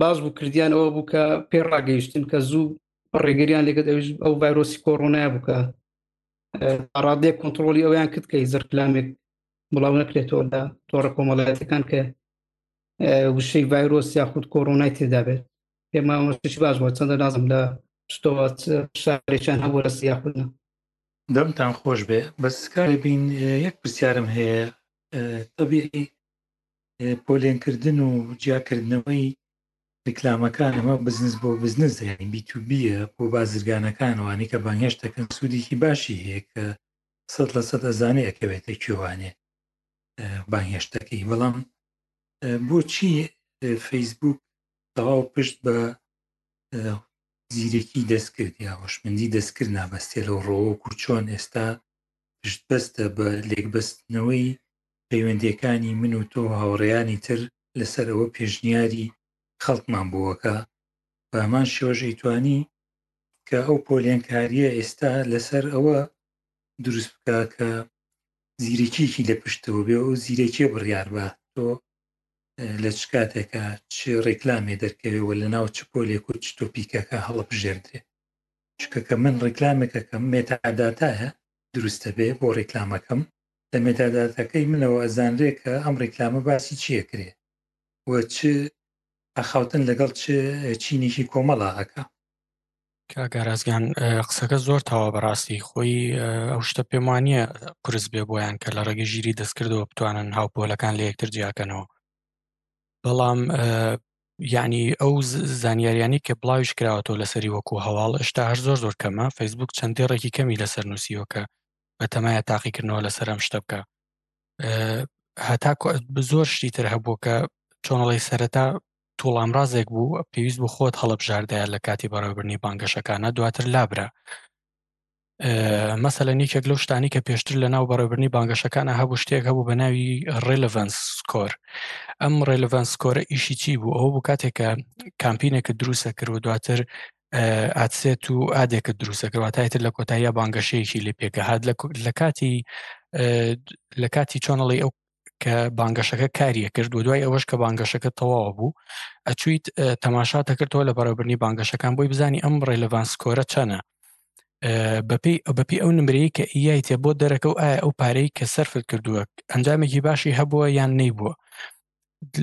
باز بوو کردیان ئەوە بوو کە پێ ڕاگەیشتن کە زوو ڕێگەریان لەگەت ئەو ڤایرۆسی کۆڕۆنای بکە ڕادێک کۆنتترۆلی ئەویان کرد کەی زرکلامێک بڵاو نەکرێتەوە لە تۆڕە کۆمەڵایەتەکان کە وشەی ڤایرۆس یاخود کۆرۆنای تێدا بێت پێما شتش باش بۆ چەندە نازم لە شتەوە شارێکیان هەبوو لە سیاخودە دەمتان خۆش بێ بەسکاری بین یەک پرسیارم هەیە تەبیعی پۆلێنکردن و جیاکردنەوەی ریکلامەکان ئەمە بزنس بۆ بزنس یعنی بی تو بیە بۆ بازرگانەکان وانەی کە بانگهێشت دەکەن سوودێکی باشی هەیە کە سەد لە سەد ئەزانێ ئەکەوێتە کوێوانێ بانگهێشتەکەی بەڵام بۆچی فەیسبوک تەواو پشت بە زیرەکی دەستکرد یا هۆشمەندی دەستکرد نابەستێ لەو ڕۆوەک و چۆن ئێستا پشتبەستە بە لێکبەستنەوەی پەیوەندیەکانی من و تۆ و هاوڕێیانی تر لەسەر ئەوە پێشنیاری خەڵکمان بۆوە کە بە هەمان شێوەش ئەیتوانی کە ئەو پۆلێنکاریە ئێستا لەسەر ئەوە دروست بکە کە زیرەکیەکی لە پشتەوە بێ ئەو زیرەکیە بڕیار بە تۆ لە چ کاتێکە چ ڕێکلامێ دەرکەوێەوە لە ناو چ پۆلێک و چ تۆپیکەکە هەڵبژێردرێ چکەکە من ڕێکلامێکەکەم مێتاداتایە دروستە بێ بۆ ڕێکلامەکەم لە مێتاداتاکەی منەوە ئەزانرێ کە ئەم ڕیکلامە باسی چی ئەکرێ و چ ئاخاوتن لەگەڵ چ چینێکی کۆمەڵا ئەکا. کاک ئاراس گیان قسەکە زۆر تاوا بەڕاستی خۆی ئەو شتە پێم وا نییە قورس بێ بۆیان کە لە ڕێگەی ژیری دەستکردەوە بتوانن هاوپۆلەکان لە یەکتر جیاکەنەوە بەڵام یعنی ئەو زانیاریانی کە بڵاویش کراوەەوە لەسەری وەکو هەواڵ شتا هەر زۆر زۆر کەمە فەیسبوک چەند دێڕێکی کەمی لەسەر نووسیوە کە بەتەمایە تاقیکردنەوە لەسەر ئەم شتە بکە هەتا زۆر شتی تر هەبوو کە چۆنڵی سەرەتا توڵام ڕازێک بوو پێویست بۆ خۆت هەڵبژاردایە لە کاتی بەڕێوەبرنی بانگەشەکانە دواتر لابرا مەسەلە نیکێک لەو شتانی کە پێشتر لە ناو بەڕێبرنی بانگەشەکانە هەبوو شتێک هەبوو بە ناوی ڕێلڤەنس کۆر ئەم ڕێلڤەنس کۆرە ئیشی چی بوو ئەوە بوو کاتێکە کامپینێکە دروستە کرد و دواتر ئاتسێت و ئادێکە دروستەکەواتای تر لە کۆتاییە بانگەشەیەکی لێ پێکەهات لە کاتی لە کاتی چۆنەڵی ئەو کە بانگەشەکە کاریە کرد و دوای ئەوەش کە بانگەشەکە تەواوە بوو ئەچیت تەماشا دەکردەوە لە بەڕێبرنی بانگەشەکان بۆی بزانانی ئەم ڕێلڤانس کۆرە چەنە بەپی بەپی ئەو نمرەیە کە ئیای تێ بۆ دەرەکە و ئایا ئەو پارەی کە سەرفت کردووە ئەنجامێکی باشی هەبووە یان نەی بووە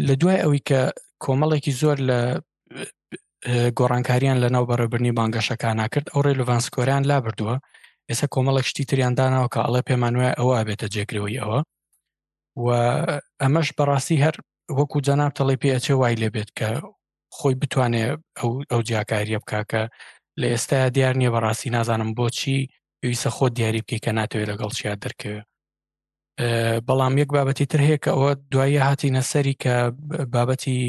لە دوای ئەوەی کە کۆمەڵێکی زۆر لە گۆڕانکاریان لە ناو بەڕێبرنی بانگەشەکانە کرد ئەو ڕێ لڤانسکۆریان لابردووە ئێستا کۆمەڵک شتی تریان داناوە کە ئەڵێ پێمان وایە ئەوە بێتە جێگرەوەی ئەوە و ئەمەش بەڕاستی هەر وەکو جەناب تەڵی پێ ئەچێ وای لێ بێت کە خۆی بتوانێ ئەو ئەو جیاکاریە بکاکە لە ئێستا دیار نییە بەڕاستی نازانم بۆچی پێویستە خۆ دیاری بکەی کە ناتەوێت لەگەڵ چیا دەرکەوێت بەڵام یەک بابەتی تر هەیە کە ئەوە دوایە هاتینە سەری کە بابەتی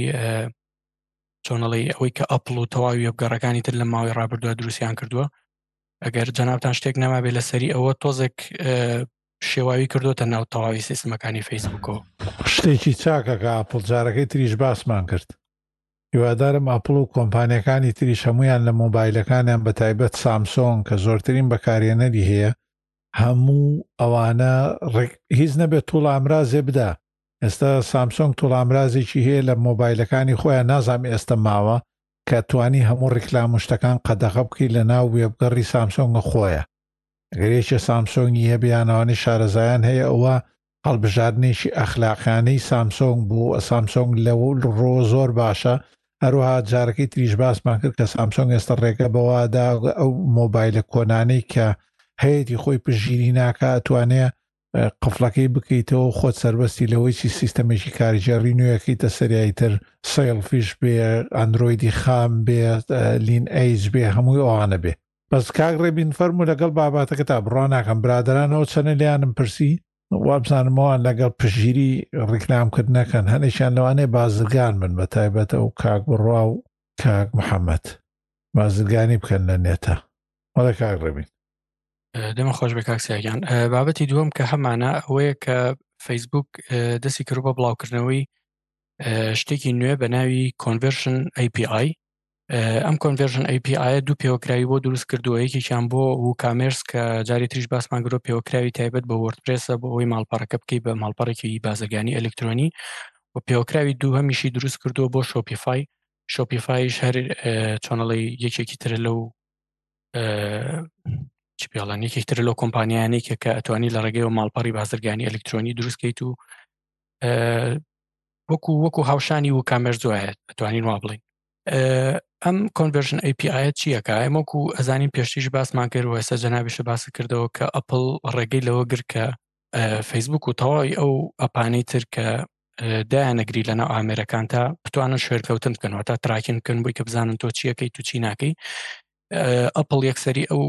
چۆنەڵی ئەوەی کە ئەپل و تەواوی ئەبگەڕەکانی تر لە ماوەی ڕابردووە دروستیان کردووە ئەگەر جەنابان شتێک نەمابێ لە سەری ئەوە تۆزێک شێواوی کردوتە ناو تەواوی سیستمەکانی فەیسبوکەوە شتێکی چاکەکە ئاپل جارەکەی تریش باسمان کرد هیوادارم ئاپل و کۆمپانیەکانی تریش هەمویان لە مۆبایلەکانیان بە تایبەت سامسۆن کە زۆرترین بەکارێنەری هەیە هەموو ئەوانە ڕێک هیچ نەبێت توڵە ئامرازێ بدا ئێستا سامسۆنگ توڵە ئامرازێکی هەیە لە مۆبایلەکانی خۆیان نازام ئێستا ماوە کە توانی هەموو ڕیکلام و شتەکان قەدەغە بکەیت لە ناو وێبگەڕی سامسۆنگە خۆیە ئەگەر یەکێ سامسۆنگی هەبیانەوانی شارەزایان هەیە ئەوە هەڵبژاردنێکی ئەخلاقیانەی سامسۆنگ بوو سامسۆنگ لە ڕۆ زۆر باشە هەروها جارەکەی تریش باسمان کرد کە سامسۆنگ ئێستا ڕێگە بەوادا ئەو مۆبایلە کۆنانەی کە هەیەی خۆی پژگیری ناکە توانێ قفلەکەی بکەیتەوە خۆت سربەستی لەوەی چی سیستەمێکی کارگێڕی نوێەکەی تە سەریایی تر سەیڵفیش بێ ئەندرویدی خام بێ لین ئەیج بێ هەمووی ئەوانە بێ بەس کاک ڕێبین فەرموو لەگەڵ باباتەکەتا بڕوا ناکەم برادەران ئەو چەنە لێیانم پرسی وابزانمەوان لەگەڵ پژیری ڕیکلام کرد نەکەن هەنێکیان لەوانێ بازرگان بن بە تایبەت ئەو کاک بڕوا و کاک محەممەد بازرگانی بکەن لە نێتە وەڵە کاک ڕێبین دەمە خۆش بە کاکسیاگیان بابەتی دووەم کە هەمانە ئەوەیە کە فەیسبوک دەستی کرد بە بڵاوکردنەوەی شتێکی نوێ بە ناوی کۆنڤرشن API ئەم کۆنڤێژن ئەی پی ئاە دوو پێوەکراوی بۆ دروست کردووە یەکێکیان بۆ و کامێرس کە جاری تریش باسمان گرۆ پێوەکراوی تایبەت بە وەرتپرێسە بۆ ئەوی ماڵپەڕەکە بکەی بە ماڵپەڕێکی بازرگانی ئەلکترۆنی و پێوەکراوی دوو هەمیشی دروست کردووە بۆ شۆپیفای شۆپیفایش هەر چۆنەڵی یەکێکی ترە لەو چ پێڵان یەکێک تر لەو کۆمپانیانێکە کە ئەتوانی لە ڕێگەی و ماڵپەڕی بازرگانی ئەلکترۆنی دروستکەیت و وەکو وەکو هاوشانی و کامێرز وایە ئەتوانین وا بڵین ئەم کۆنڤژن API چیەکە ئەمەکو ئەزانین پێشتیش باسمان کرد وەسە جەنابیشە باسی کردەوە کە ئەپل ڕێگەی لەوە گر کە فەیسبوک و تەواوی ئەو ئەپانەی تر کە دایانەگری لە ناو ئامێرەکان تا بتوانن شوێرکەوتن بکەنەوە تا تراکین بکەن بووی کە بزانن تۆ چیەکەی تو چی ناکەی ئەپل یەکسەری ئەو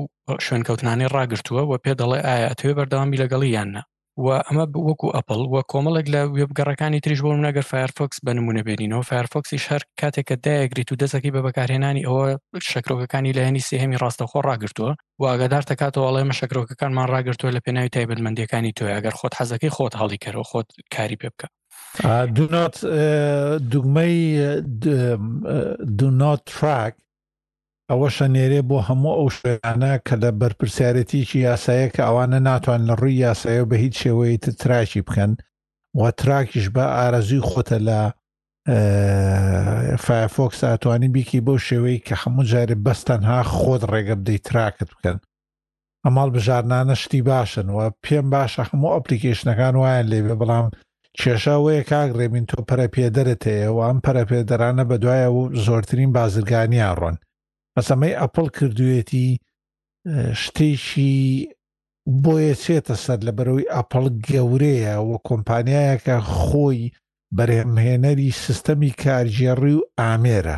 شوێنکەوتنانی ڕاگرتووە و پێ دەڵێ ئایا ئەتوێ بەردەوامی لەگەڵی یاننا و ئەمە وەکو ئەپل و کۆمەڵێک لە وێبگەڕەکانی تریش بۆ منە گەر فایرفۆکس بە نمونە بێنینەوە فایرفۆکسیش هەر کاتێککە دایەگریت و دەستەکەی بە بەکارهێنانی ئەوە شکرۆکەکانی لایەنی سێهەمی ڕاستەخۆ ڕاگرتووە و ئاگادار دەکاتەوە ئەڵێمە شکرۆکەکانمان ڕاگرتووە لە پێناوی تایبەتمەندیەکانی تۆ ئەگەر خۆت حەزەکەی خۆت هەڵیکەرەوە خۆت کاری پێ بکە دونات دوگمەی دونات تراک ئەوەشە نێرێ بۆ هەموو ئەو شوێنانە کە لە بەرپرسیارێتیەکی یاسایە کە ئەوانە ناتوان لە ڕووی یاسایەو بە هیچ شێوەیە تر تراکی بکەن و تراکیش بە ئارەزوی خۆتە لە فایەفۆکس ئەتوانی بیکەی بەو شێوەی کە هەموو جارێ بەس تەنها خۆت ڕێگە بدەی تراکت بکەن ئەم هەڵبژارنانە شتی باشن و پێم باشە هەموو ئەپلیکیشنەکان وایان لێبێ بەڵام کێشە وەیە کاک ڕێبین تۆ پەرەپێدەرت هەیە و ئەم پەرەپێدەرانە بە دوایە و زۆرترین بازرگانیان ڕۆن ئەسەمەی ئەپڵ کردوێتی شتێکی بۆیە چێتە سەر لە بەرەوەی ئەپڵ گەورەیە و کۆمپانیایەکە خۆی بەرهەمهێنەری سیستەمی کارگێڕی و ئامێرە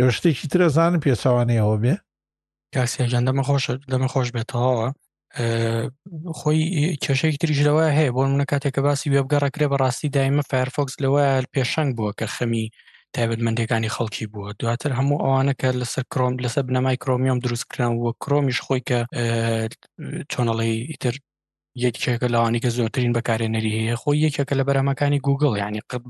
یۆ شتێکی ترە زانم پێچوانەیە هۆ بێ کاک سیاجان دەمە خۆش دەمە خۆش بێت تەواوە خۆی کێشەیەکی تریش لەوە هەیە بۆ منە کاتێکە باسی وێبگەڕەکرێ بەڕاستی دایمە فایرفۆکس لەوە پێشەنگ بووە کە خەمی تایبەتمەندەکانی خەڵکی بووە دواتر هەموو ئەوانە کە لەسەر کرۆم لەسەر بنەمای کرۆمیۆم دروستکران وە کرۆمیش خۆی کە چۆنەڵی ئیتر یەکێکە لەوانی کە زۆرترین بەکارێنەری هەیە خۆی یەکێکە لە بەرەمەکانی گوگل ینی قەت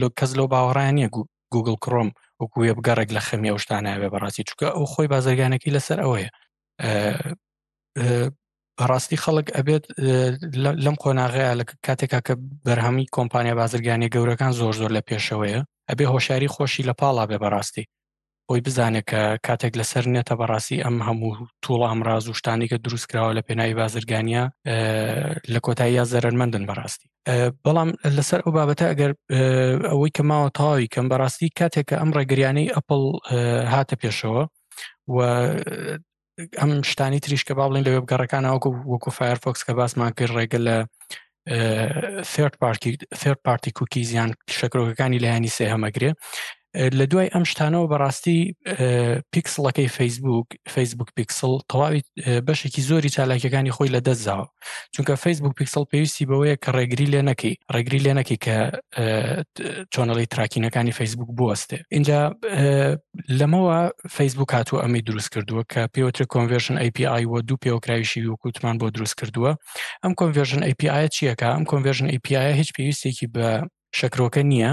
لۆ کەس لەو باوەڕانیە گوگل کڕۆم وەکو وێ بگەڕێک لە خەمی ئەو شتانەوێ بەڕاستی چکە ئەو خۆی بازرگانەکەی لەسەر ئەوەیە بەڕاستی خەڵک ئەبێت لەم قۆناغەیە لە کاتێکا کە بەرهەمی کۆمپانیا بازرگانی گەورەکان زۆر زۆر لە پێشەوەیە ئەبێ هۆشاری خۆشی لە پاڵا بێ بەڕاستی بۆی بزانێت کە کاتێک لەسەر نێتە بەڕاستی ئەم هەموو توڵ ئامراز و شتانی کە دروستکراوە لە پێناوی بازرگانیا لە کۆتاییە زەرمەندن بەڕاستی بەڵام لەسەر ئەو بابەتە ئەگەر ئەوەی کە ماوە تەواوی کەم بەڕاستی کاتێکە ئەم ڕێگریانەی ئەپل هاتە پێشەوە و ئەم شتانی تریش کە با بڵێن لە وێبگەڕەکانەوەکو وەکو فایرفۆکس کە باسمان کرد ڕێگە لە ثرد پارتی ثرد پارتی کوکیزیان شەکرۆکەکانی لایانی سێهەمەگرێ لە دوای ئەم شتانەوە بەڕاستی پیکسڵەکەی فەیسبوک فەیسبوک پیکسڵ تەواوی بەشێکی زۆری چالاکیەکانی خۆی لە دەستزاوە چونکە فەیسبوک پیکسڵ پێویستی بەوەیە کە ڕێگری لێ نەکەی ڕێگری لێ نەکەی کە چۆنەڵی تراکینەکانی فەیسبوک بوەستێ اینجا لەمەوە فەیسبوک هاتوو ئەمەی دروست کردووە کە پێوتر کۆنڤێشن API و دوو پێوەکراویشی وکوتمان بۆ دروست کردووە ئەم کۆنڤێژن API چیەکە ئەم کۆنڤێژن API هیچ پێویستێکی بە شەکرۆکە نییە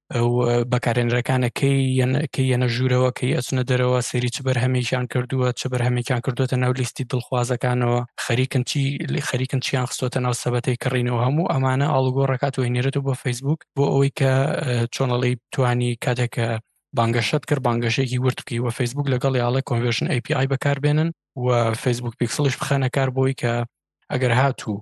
و بەکارێنەرەکانە کەی کەی یەنە ژوورەوە کەی ئەچنە دەرەوە سەیری چ بەرهەمێکیان کردووە چ بەرهەمێکیان کردوێتە ناو لیستی دڵخوازەکانەوە خەریکن چی خەریکن چیان خستۆتە ناو سەبەتەی کڕینەوە هەموو ئەمانە ئاڵگۆڕەکات و نێرێت و بۆ فەیسبوک بۆ ئەوەی کە چۆنەڵی توانی کاتێکە بانگەشەت کرد بانگەشێکی ورد بکەی و فەیسبوک لەگەڵ یاڵە کۆنڤێشن API بەکاربێنن و فەیسبوک پیکسڵش بخەنە کار بۆی کە ئەگەر هاتوو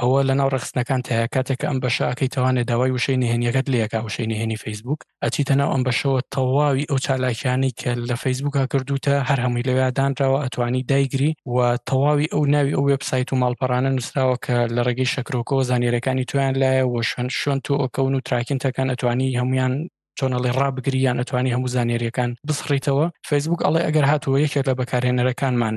ئەوە لەناو ڕێکخستنەکان تایە کاتێک کە ئەم بەشە ئەکەی تەوانێ داوای وشەی نهێنیەکەت لێکا وشەی نهێنی فەیسبووک ئەچیتە ناو ئەم بەشەوە تەواوی ئەو چالاکیانی کە لە فەیسبووکا کردوتە هەر هەمووی لەوێ دانراوە ئەتوانی دایگری و تەواوی ئەو ناوی ئەو وێبسایت و ماڵپەڕانە نووسراوە کە لە ڕێگەی شەکرۆکەوە زانیرەکانی تۆیان لایە و شوێن شوێن تۆ ئۆکەون و تراکین تەکەن ئەتوانی هەمویان چۆنەڵی ڕابگریان ئەتوانی هەموو زانیاریەکان بسڕیتەوە فەیسبوک ئەڵێ ئەگەر هاتووە یەکێک لە بەکارهێنەرەکانمان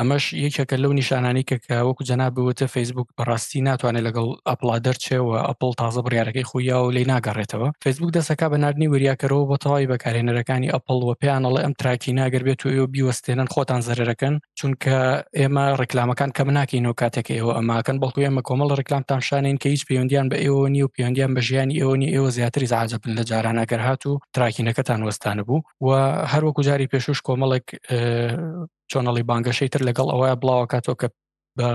ئەمەش یەکێکە لەو نیشانانی کە کە وەکو جەنا بوتە فەیسبوک بەڕاستی ناتوانێت لەگەڵ ئەپڵا دەرچێەوە ئەپل تازە بڕارەکەی خۆیا و لی ناگەڕێتەوە فەیسبوک دەسەکە بە نردنی وریاکەرەوە بۆ تەواوی بەکارێنەرەکانی ئەپل و پێیانەڵە ئەم تراکی ناگەر بێت و ئێوە بیوەستێنن خۆتان زەرەکەن چونکە ئێمە ڕکلامەکان کەم ناکەین و کاتێک ئێوە ئەماکەن بەڵکو ئێمە کۆمەڵ ڕکلامتان شانین کە هیچ پەیوەندیان بە ئێوە نیە و پەیوەندیان بە ژیانی ئێوە نیە ئێوە زیاتری زعاجە بن لە جارانەگەر هات و تراکینەکەتان وەستانە بوو و هەروەکو جاری پێشوش کۆمەڵێک چۆنەڵی بانگەشەی تر لەگەڵ ئەوەیە بڵاوکاتەوە کە بە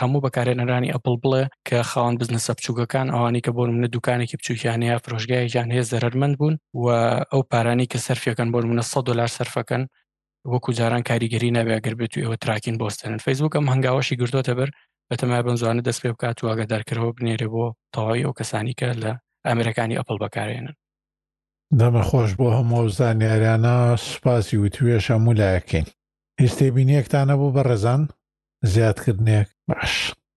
هەموو بەکارێنەرانی ئەپل بڵێ کە خاوەن بزنسە بچووکەکان ئەوانی کە بۆ منە دوکانێکی بچووکیانەیە فرۆژگایەکیان هەیە زەرمەند بوون و ئەو پارانی کە سەرفەکەن بۆ منە 100 دلار سەرفەکەن وەکو جاران کاریگەری نابێگەر بێت و ئێوە تراکین بۆستێن فەیسبوک ئەم هەنگاوەشی گرتوۆتە بەر بەتەمای بم زوانە دەست پێ بکات و ئەگەدارکەرەوە بنێرە بۆ تەواوی ئەو کەسانی کە لە ئەمرەکانی ئەپل بەکارێنن دەمە خۆش بۆ هەموو ئەو زانیاریانە سوپاسی وتوێش هەموو لایەکەین هیچ تێبینیەکتان نەبوو بە ڕێزان زیادکردنێک باش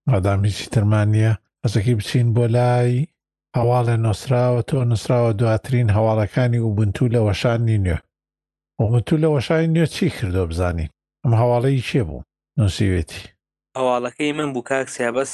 مادام هیچی ترمان نییە ئەزەکی بچین بۆ لای هەواڵێ نۆسراوە تۆ نووسراوە دواترین هەواڵەکانی ئوبنتو لە وەشانی نوێ ئوبنتو لە وەشانی نوێ چی کردو بزانین ئەم هەواڵەی چێ بوو نووسیوێتی هەواڵەکەی من بوو کاک سیابەس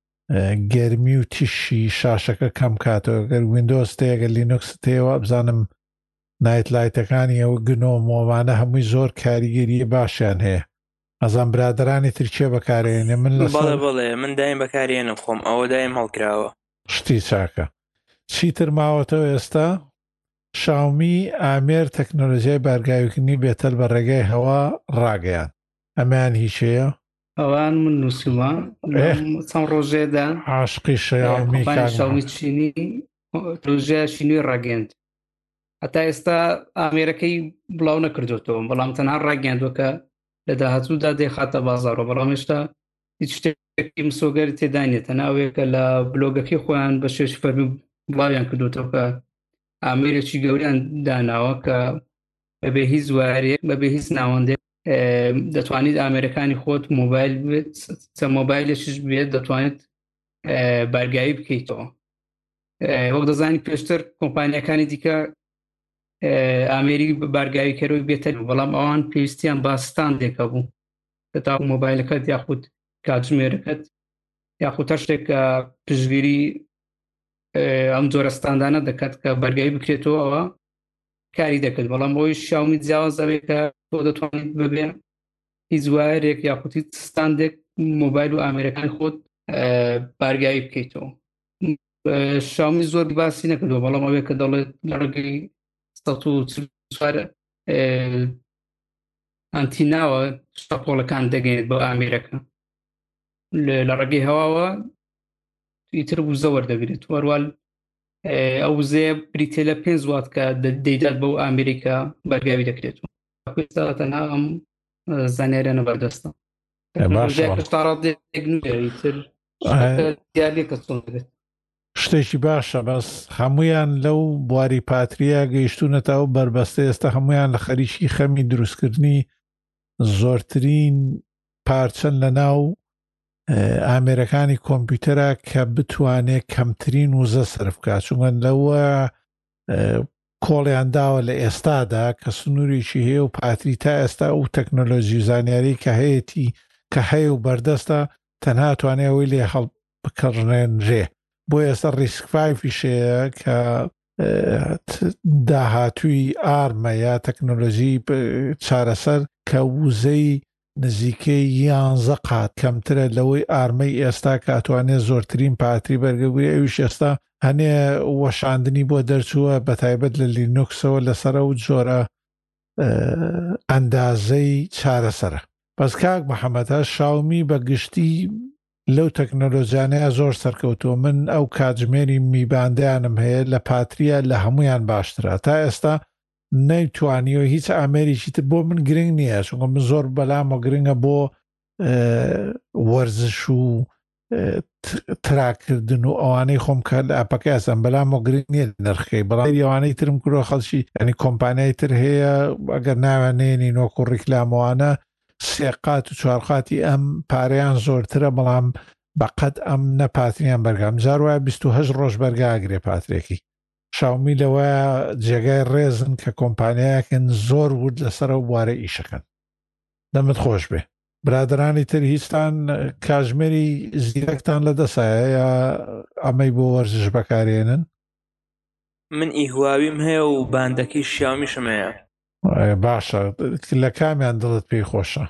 گەرمی و تیشی شاشەکە کەم کاتەوە گەر وینندۆز تێگە لینوکس تێوە بزانم نایت لایتەکانی ئەو گنۆ مۆمانە هەمووی زۆر کاریگەری باشیان هەیە ئەزان برادرانی ترچێ بەکارێنێ من لە بەڵێ بڵێ من دایم بەکارێنم خۆم ئەوە دایم هەڵکراوە شتی چاکە چیتر ماوەتەوە ئێستا شاومی ئامێر تەکنۆلۆژیای بارگاویکردنی بێتەل بە ڕێگای هەوا ڕاگەیان ئەمیان هیچەیە ئەوان من نووسیوە چەند ڕۆژێدا عاشقی شەیاڵمی چینی پروژەشی نوێ ڕاگەند هەتا ئێستا ئامێرەکەی بڵاو نەکردوێتەوە بەڵام تەنها ڕاگەندوەکە لە داهاتوودا دێخاتە بازارەوە بەڵام هێشتا هیچ شتێکی مسۆگەری تێدانێتە ناوێکە لە بلۆگەکەی خۆیان بە شێش فەرمی بڵاویان کردوتەوە کە ئامێرێکی گەوریان داناوە کە بەبێ هیچ وارێک بەبێ هیچ ناوەندێک دەتوانیت ئامێرەکانی خۆت مۆبایل بێت چە مۆبایلێکیش بێت دەتوانێت بارگایی بکەیتەوە وەک دەزانی پێشتر کۆمپانیەکانی دیکە ئامێری بارگاویکەرەوەی بێتەر بەڵام ئەوان پێویستیان باستان دێکە بوو تا مۆبایلەکەت یاخود کاتژمێرەکەت یاخود تەشتێک پشگیری ئەم جۆرەستاندانە دەکات کە بەرگایی بکرێتەوە ئەوە کاری دەکرد بەڵام بۆی شاومی جیاواز دەبێت کە بۆ دەتوانیت ببێ هیچ وایرێک یاخوتی ستاندێک مۆبایل و ئامێرەکان خۆت بارگایی بکەیتەوە شاومی زۆر باسی نەکردەوە بەڵام ئەوێ کە دەڵێت لە ڕگەی سەوارە ئەنتی ناوە شتەپۆڵەکان دەگەێت بۆ ئامێرەکە لە ڕگەی هەواوە ئیتر وزەوەەر دەبێت وەروال ئەو وزەیە بریتێ لە پێنج وات کە دەیدات بەو ئامریک کە بەرگاوی دەکرێت و ئێستا تەنها ئەم زانیاریانە بەردەستە تەکنەلۆژیا کە تا ڕادێ نوێری تر دیارێ کە چۆن دەبێت شتێکی باشە بەس هەمویان لەو بواری پاتریا گەیشتونەتە ئەو بەربەستە ئێستا هەمویان لە خەریکی خەمی دروستکردنی زۆرترین پارچەن لە ناو ئامێرەکانی کۆمپیوتەرە کە بتوانێت کەمترین وزە سرف بکات چونگە لەوە کۆڵیان داوە لە ئێستادا کە سنوورێکی هەیە و پاتری تا ئێستا و تەکنۆلۆژی و زانیاری کە هەیەی کە هەیە و بەردەستە تەنها توانێ ئەوەی لێ هەڵ بکڕنێنرێ بۆ ئێستا ڕیسکفایفیشەیە کە داهاتووی ئارمە یا تەکنۆلۆژی چارەسەر کە وزەی نزیکەی یانزە قات کەمترە لەوەی ئارمەی ئێستا کە ئەتوانێت زۆرترین پارتی بەرگەگوری ئەویش ئێستا هەنێ وەشاندنی بۆ دەرچووە بەتایبەت لە لینوکسەوە لەسەر ئەو جۆرە ئەندازەی چارەسەرە بەس کاک محەممەد هە شاومی بە گشتی لەو تەکنەلۆجانەیە زۆر سەرکەوتوە من ئەو کاتژمێری میباندیانم هەیە لە پاتریا لە هەمویان باشترە تا ئێستا نەیتوانی و هیچ ئامێرێکی تر بۆ من گرنگ نییە چونکە من زۆر بەلامەوە گرنگە بۆ وەرزش و تراکردن و ئەوانەی خۆم کە لە ئەپەکە ئەسم بەلام و گرنگ نییە نرخەکەی بەڵام یوانەی ترم کرۆ خەڵکی ئەنی کۆمپانیای تر هەیە ئەگەر ناوێنێنی نۆک و ڕیکلاموانە سێقات و چوارقاتی ئەم پاریان زۆرترە بەڵام بەقەت ئەم نەپاتنیان بەرگام جار وایە 28 ڕۆژ بەرگاگرێ پاترێکی شاومی لەوە جێگای ڕێزن کە کۆمپانیایەکن زۆر ورد لەسەر ئەو بوارە ئیشەکەن دەمت خۆش بێ برادرانی تر هیچتان کاژمێری زیرەکتان لە دەسایە یا ئەمەی بۆ وەرزش بەکارێنن من ئیهواویم هەیە و باندەکەی شیامیشم هەیە باشە لە کامیان دڵت پێی خۆشە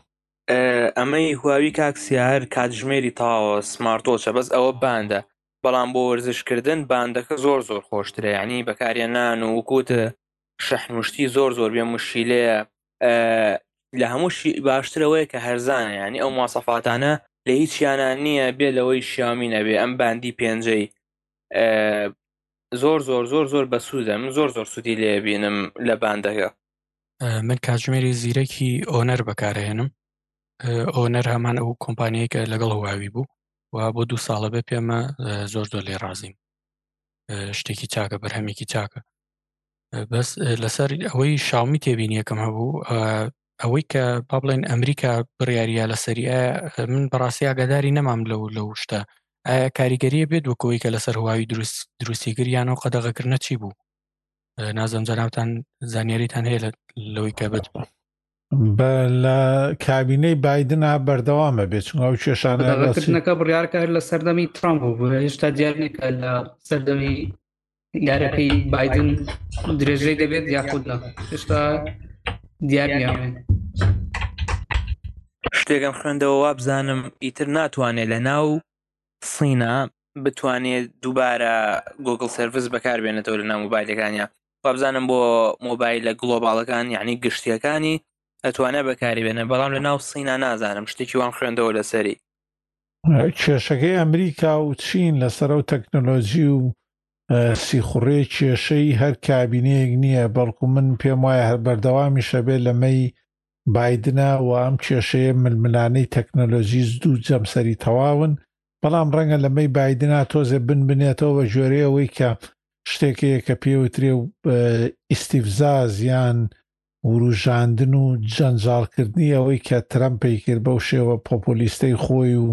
ئەمەی هواوی کاکسیار کاتژمێری تاوە سمارتۆچە بەس ئەوە باندە بەڵام بۆ وەرزش کردن باندەکە زۆر زۆر خۆشترە یعنی بەکاریان نان و وکوت شەحن و شتی زۆر زۆر بێ مشیلەیە لە هەمووشی باشترەوەی کە هەرزانە ینی ئەو ماسەفاتانە لە هیچیانە نییە بێ لەوەی شیامی نەبێ ئەم باندی پێنجەی زۆر زۆر زۆر زۆر بەسوودە من زۆر زۆر سوودی لێ بینم لە باندەکە من کاتژمێری زیرەکی ئۆنەر بەکارهێنم ئۆنەر هەمان ئەو کۆمپانیای کە لەگەڵ هواوی بوو و بۆ دوو ساڵە بێ پێمە زۆر زۆر لێ ڕازیم شتێکی چاکە بەرهەمێکی چاکە بەس لەسەر ئەوەی شاومی تێبینیەکەم هەبوو ئەوەی کە با بڵێن ئەمریکا بڕیاریە لە سەریە من بەڕاستی ئاگاداری نەمام لەو لەو شتە ئایا کاریگەریە بێت وەکەوەی کە لەسەر هواوی دروست دروستیگریان و قەدەغەکردە چی بوو نازم جەنابان زانیاریتان هەیە لەوەی کە بێت بە لە کابینەی بادنا بەردەوامە بێت چون ئەو کێشانەکردنەکە بڕارکە هەر لە سەردەمی ترامپ بوو هێشتا دیارنێکە لە سەردەمی یارەکەی بادن درێژەی دەبێت یاخودنا هێشتا دیارنیان شتێکم خوێندەوە وابزانم ئیتر ناتوانێت لە ناو سینا بتوانێت دووبارە گۆگل سرویس بەکاربێنێتەوە لە ناموبایلەکانیان وابزانم بۆ مۆبایلە گلۆباڵەکان یعنی گشتیەکانی ئەتوانە بەکاری بێنە بەڵام لە ناو سینا نازانم شتێکی وام خوێندەوە لەسەری کێشەکەی ئەمریکا و چین لەسەر و تەکنۆلۆژی و سیخوڕێ کێشەی هەر کابینەیەک نییە بەڵکو من پێم وایە هەر بەردەوامیشە بێت لەمەی بادنە و ئەم کێشەیە ململانەی تەکنۆلۆژیز دوو جەمسەری تەواون بەڵام ڕەنگە لەمەی بایدنا تۆزێ بن بنێتەوە بە جۆرەی ئەوەی کە شتێکەیە کە پێوترێ و ئیسیفزاز یان وروژاندن و جەنجاڵکردنی ئەوەی کە ترەمپی کرد بەو شێوە پۆپۆلیستەی خۆی و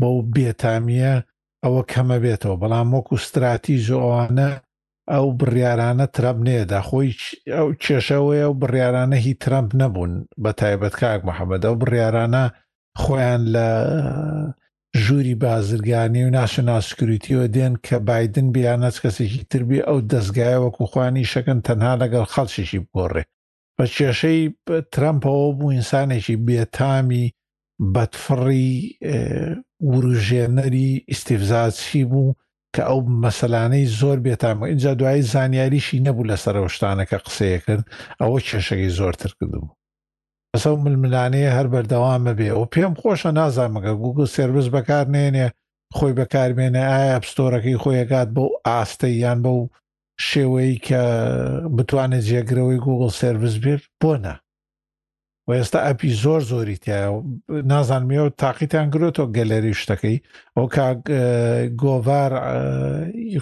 بەو بێتامیە ئەوە کەمە بێتەوە بەڵام وەکو استراتیژ و ئەوانە ئەو بڕیارانە ترەمپ نێدا خۆی ئەو کێشەوەیە و بڕیارانە هی ترەمپ نەبوون بە تایبەت کاک محەممەد ئەو بڕیارانە خۆیان لە ژووری بازرگانی و ناشنال سکروتیەوە دێن کە بادن بیان نەچ کەسێکی تربێ ئەو دەستگایە وەکو خوانی شەکەن تەنها لەگەڵ خەڵکێکی بگۆڕێ بە کێشەی ترەمپەوە بوو ئینسانێکی بێتامی بەدفڕی وروژێنەری ئیسیفزاچی بوو کە ئەو مەسەلانەی زۆر بێتام اینجا دوای زانیاریشی نەبوو لە سەرەوشتانەکە قسەیە کرد ئەوە کێشەکەی زۆرتر کردبوو بەس ئەو ململانێیە هەر بەردەوامە بێ و پێم خۆشە نازامەکە گوگل سربس بەکار نێنێ خۆی بەکاربێنێ ئایا ئەپستۆرەکەی خۆیەکات بەو ئاستە یان بەو شێوەی کە بتوانێت جێگرەوەی گوگل سرویس بێت بۆ نە و ئێستا ئەپی زۆر زۆری تیا نازانمیەوە تاقیتان گرێتەوە گەلەری شتەکەی ئەو کاک گۆڤار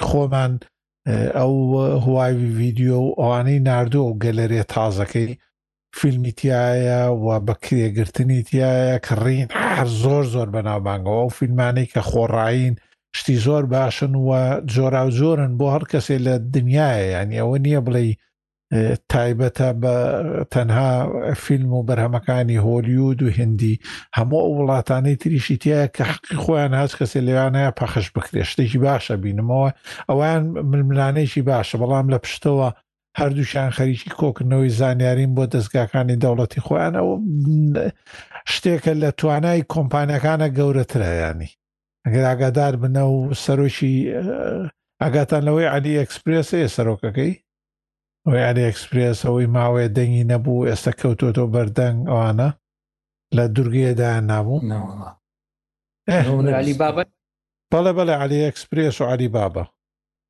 خۆمان ئەو هوای ڤیددیو و ئەوانەی نردووە و گەلەرێ تازەکەی فیلمی تایە و بە کرێگرتنی تایە کە ڕین هەر زۆر زۆر بەناوبانگەوە ئەو فیلمانەی کە خۆڕایین شتی زۆر باشن و جۆرا و جۆرن بۆ هەر کەسێ لە دنیاە ینی ئەوە نییە بڵێ تایبەتە بە تەنها فیلم و بەرهەمەکانی هۆلیود و هندی هەموو ئەو وڵاتانەی تریشی تایە کە حقی خۆیان هەچ کەسێ لەوانەیە پەخش بکرێ شتێکی باشە بینمەوە ئەوان ململانێکی باشە بەڵام لە پشتەوە هەردووکیان خەریکی کۆکردنەوەی زانیارین بۆ دەستگاکانی دەوڵەتی خۆیان ئەوە شتێکە لە توانای کۆمپانیەکانە گەورەترایانی ئەگەر ئاگادار بنە و سەرۆکی ئاگاتان لەوەی علی ئەکسپرس ێ سەرۆکەکەی ئەوەی علی ئەکسپرس ئەوەی ماوەیە دەنگی نەبوو ئێستا کەوتۆتۆ بەردەنگ ئەوانە لە دوورگەیەدا نابوو بەڵێ بەڵێ علی ئەکسپرس و علی بابە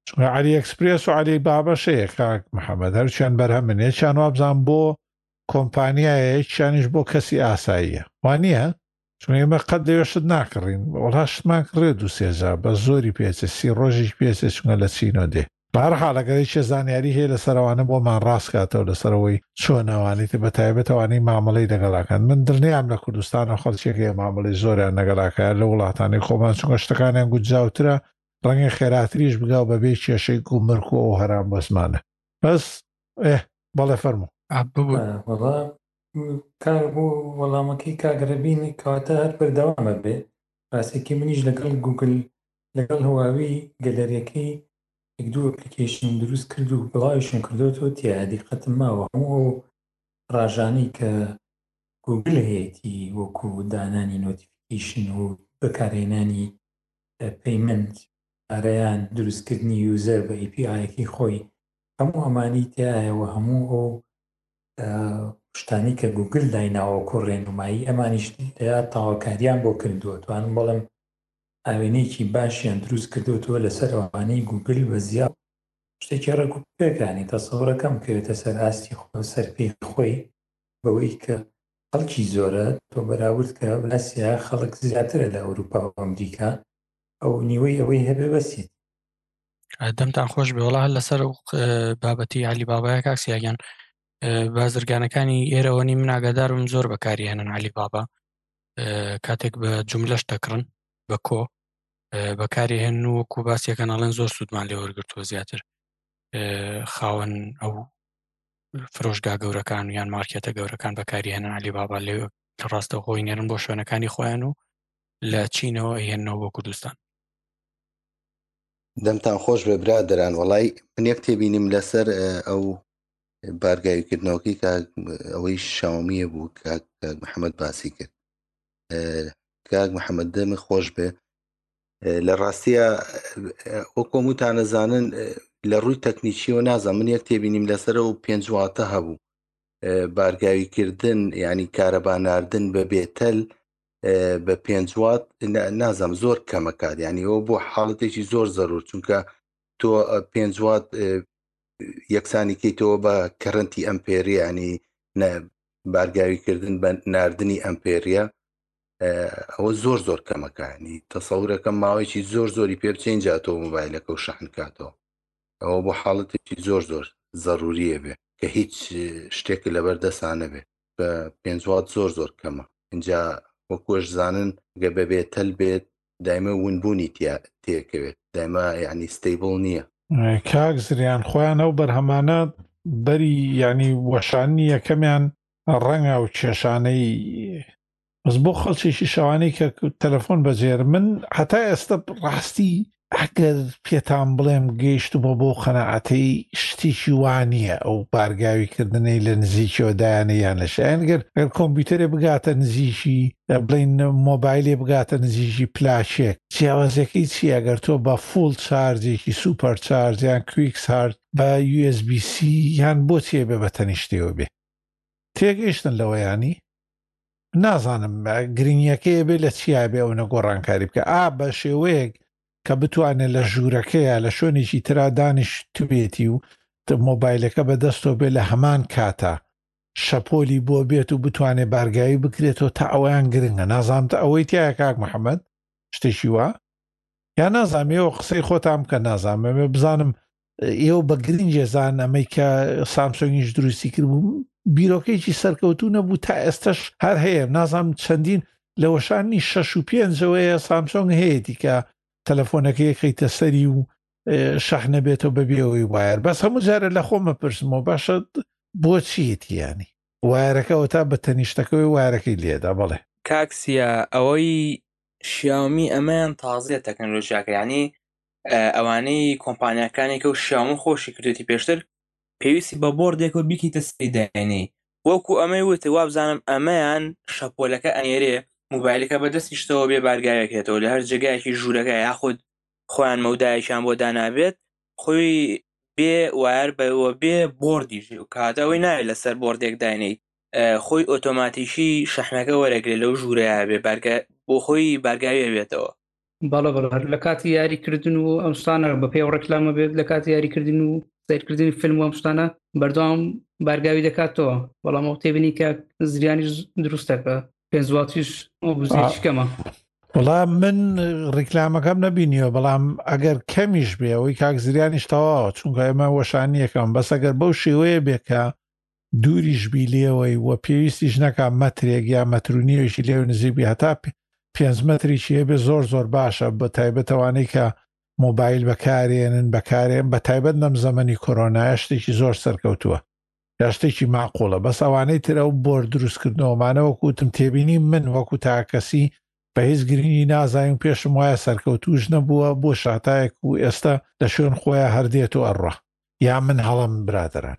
چونکە عەلی ئەکسپرێس و عەلی بابە شەیە کاک محەمەد هەرچیان بەرهەمن یەکیان وابزان بۆ کۆمپانیایە یەکیانیش بۆ کەسی ئاساییە وانە چون ئێمە قەت لەوێ شت ناکڕین وڵا شتمان کڕێ دو سێجا بە زۆری پێچێ سی ڕۆژیش پێچێ چونە لە چینۆ دێ بار حاڵەگەری چێ زانیاری هەیە لە سەرەوانە بۆمان ڕاستکاتەوە لەسەرەوەی چۆنەوانی تێ بە تایبەتەوانی مامەڵی دەگەڵاکان من دڵنیام لە کوردستان و خەڵکێک هەیە مامەڵی زۆریان نەگەڵاکە لە وڵاتانی خۆمان چونکە شتەکانیان گوجاوترە ڕەنگە خێراتریش بگا و بەبێ کێشەی گومرک و ئەو هەرام بۆ زمانە بەس ئێ بەڵێ فەرموو. ببورە وەڵا کاک بۆ وەڵامەکەی کاک ڕەبی نە کەواتە هەر بەردەوام ئەبێ باسێکی منیش لەگەڵ گوگل لەگەڵ هواوی گەلەرێکەی یەک دوو ئەپلیکەیشنم دروست کرد و بڵاویشم کردۆتەوە تیایە دیقەتم ماوە هەموو ئەو ڕاژانەی کە گوگل هەیەتی وەکو دانانی نۆتیفیکەیشن و بەکارهێنانی پەیمەنت، ئەرێان، دروستکردنی یوزەر بە ئەیپی ئایەکەی خۆی، هەموو ئەمانەی تیایە و هەموو ئەو شتانی کە گوگل دایناوە کۆ ڕێنمایی ئەمانیش لە تاواکاریان بۆ کردووە توانم بەڵم ئاوێنەیەکی باشیان دروست کردوتەوە لەسەر ئەوانەی گوگل بە زیا شتێکی ڕێک پێکانی تەسەورەکەم کەوێتە سەر ئاستی خۆ سەر پێی خۆی بەوەی کە خەڵکی زۆرە، تۆ بەراورد کە لە ئاسیا خەڵک زیاترە لە ئەوروپا و ئەمریکا، ئەو نیوەی ئەوەی هەبێ بەسیت. دەمتان خۆش بێ وەڵا هەر لەسەر ئەو بابەتی عەلی بابایە کاک سیاگیان بازرگانەکانی ئێرەوە نی من ئاگادار بم زۆر بەکاری هێنن عەلی بابا کاتێک بە جملەش دەکڕن بە کۆ بەکاری هێن و وەکو باسیەکەن ئەڵێن زۆر سوودمان لێ وەرگرتووە زیاتر خاوەن ئەو فرۆشگا گەورەکان یان مارکێتە گەورەکان بەکاریهێنن علی بابا لێ کە ڕاستە خۆی نێرن بۆ شوێنەکانی خۆیان و لە چینەوە هێنەوە بۆ کوردستان دەمتان خۆش بێ برادران وڵی من یەک تێبینیم لەسەر ئەو بارگاویکردنەوەکەی کە ئەوەی شاومیە بوو کاک محەممەد باسی کرد کاک محەممەد دەمە خۆش بێ لە ڕاستیە وەکۆم وتانەزانن لە ڕووی تەکنیکیەوە نازان من یەک تێبینیم لەسرە و پێنج واتە هەبوو بارگاویکردن ینی کارەبا ناردن بە بێتەل بە پێنج وات نازەم زۆر کەمەکات ینی ئەو بۆ حاڵەتێکی زۆر زەرور چونکە تۆ پێنج وات یەکسانیکەیتەوە بە کەرنتی ئەمپێریانی بارگاویکردن بە نردنی ئەمپێریە ئەوە زۆر زۆر کەمەکانی تەسەورەکەم ماوەیەکی زۆر زۆری پێ بچین جاتەوە موبایلەکە و شەحن کاتەوە ئەوە بۆ حاڵەتێکی زۆر زۆر زەروریە بێ کە هیچ شتێک لەبەر دەسانە بێ بە پێنجوات زۆر زۆر کەمە اینجا وە کۆش زانن گە بەبێت تەل بێت دایمە ونبوونی تیا تێکەوێت دایمە یعنی ستەیبڵ نییە کاک زریان خۆیان ئەو بەرهەمانە بەری یعنی وەشانی یەکەمیان ڕەنگە ئەو کێشانەی بەس بۆ خەڵکێکی شەوانەی کە تەلەفۆن بەجێر من هەتا ئێستا ڕاستی ئەگەر پێتان بڵێم گەیشت بۆ بۆ قەنەعەتەی شتێکی وانە ئەو بارگاویکردنەی لە نزیکەوە دایانە یان لە شایەنگەر ئەر کۆمپیوتەرێ بگاتە نزیکی بڵین مۆبایلێ بگاتە نزیکی پلاشێک جیاوازەکەی چی ئەگەر تۆ بە فول چارجێکی سوپەر چارجیان کویکس هارد بە USB یان بۆ چێ بێ بە تەنیشتەوە بێ تێگەیشتن لەوەیانی نازانم گرنگیەکەی بێ لە چیا بێ ئەوەنە گۆڕانکاری بکە ئا بە شێوەیەک کە بتوانێت لە ژوورەکەیە لە شوێنێکی ترا دانیش توێتی و مۆبایلەکە بەدەستەوە بێ لە هەمان کاتە شەپۆلی بۆ بێت و بتوانێت بارگایی بکرێتەوە تا ئەویان گرنگە نازانتە ئەوەی تایە کاک محەممەد شتێکی وە یا نازانامەوە قسەی خۆتان بکە نازانامەوێ بزانم ئێوە بە گرنگێ زان ئەمەی کە سامسۆنگیش دروستی کردبوو بیرۆکەیەکی سەرکەوتو نەبوو تا ئێستش هەر هەیە نازانم چەندین لە وەشانی شش و پێنجەوەیە سامسۆنگ هەیەی کە تەلەفۆنەکەی خەیتە سەری و شەحنە بێتەوە بەبیەوەی وایەر بەس هەموو جارە لە خۆمە پرسمەوە باشە بۆچیەتیانی وایەرەکەەوە تا بە تەنیشتەکەی وایەرەکەی لێدا بڵێ کاکسیە ئەوەی شیاومی ئەمەیان تازە تەکنەلۆژیاکە ینی ئەوانەی کۆمپانیاکانێکە و شیاوم خۆشی کردێتی پێشتر پێویستی بە بۆردێک و بیکەیتە سەری داێنەی وەکو ئەمەی وت وابزانم ئەمەیان شەپۆلەکە ئەنێرێ موبایلەکە بە دەستیشتەوە بێ بارگاوێکێتەوە لە هەر جێگایەکی ژوورەکە یاخود خۆیان مەودایەکیان بۆ دانابێت خۆی بێ وایەر بەوە بێ بۆردیش و کاتە ئەوەی ناوێت لەسەر بۆردێک داینەی خۆی ئۆتۆماتیکی شەحنەکە وەرەگرێت لەو ژوورەیە بێ بارگە بۆ خۆی بارگاوێ بێتەوە بەڵە بەڵ هەر لە کاتی یاری کردن و ئەم شتانە بە پێ ڕێکلامە بێت لە کاتی یاری کردن و سیرکردنی فیلم وم شتانە بەردەوام بارگاوی دەکاتەوە بەڵام ئەو تێبینی کە زریانی دروستەکە پێنجواتیش ئۆبزیشکەمە وڵا من ڕیکلامەکەم نەبینیوە بەڵام ئەگەر کەمیش بێ ئەوەی کاک زریانیش تەواوە چونکە ئێمە وەشانیەکەم بەس ئەگەر بەو شێوەیە بێکە دووریش بی لێوەی و پێویستیش نەکا مەترێک یا مەتر و نیوێکی لێوەی نزیک بی هەتا پێنج مەترێکی هەبێ زۆر زۆر باشە بە تایبەت ئەوانەی کە مۆبایل بەکارێنن بەکارێن بە تایبەت نەم زەمەنی کۆرۆنایە شتێکی زۆر سەرکەوتووە یا شتێکی ماقۆڵە بەس ئەوانەی تر ئەو بۆر دروستکردنەوەمانە وەکوتم تێبینی من وەکو تاکەسی بە هیچ گرنگی نازانین پێشم وایە سەرکەوتوش نەبووە بۆ شاتایەک و ئێستا لە شوێن خۆیان هەردێت و ئەڕا یا من هەڵم برادران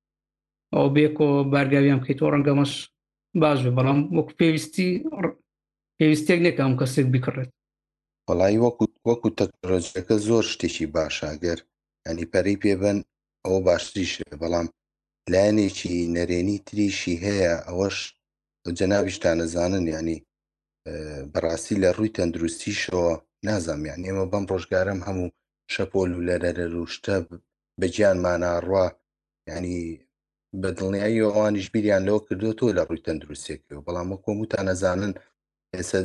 ئەو بێکۆ بارگاویان بکەیتەوە ڕەنگە مەش باش بێ بەڵام وەک پێویستی پێویستێک نێکام کەسێک بکڕێت وڵی وەکو وەکو تەکنۆلۆژیەکە زۆر شتێکی باشاگەر ئەنی پەری پێبن ئەو باشتریش بەڵام لایەنێکی نەرێنی تریشی هەیە ئەوەش جەنابیشتانەزانن ینی بەڕاستی لە ڕووی تەندروستیشەوە نازانام یان ئێمە بەم ڕۆژگارم هەموو شەپۆل و لەرەرەروشتە بە گیانمانە ڕوا ینی بە دڵنیایی ئەوانیش بیریان لەوە کردو تۆ لە ڕووی تەندروستێکەوە بەڵام وە کۆموتان نەزانن ئێستا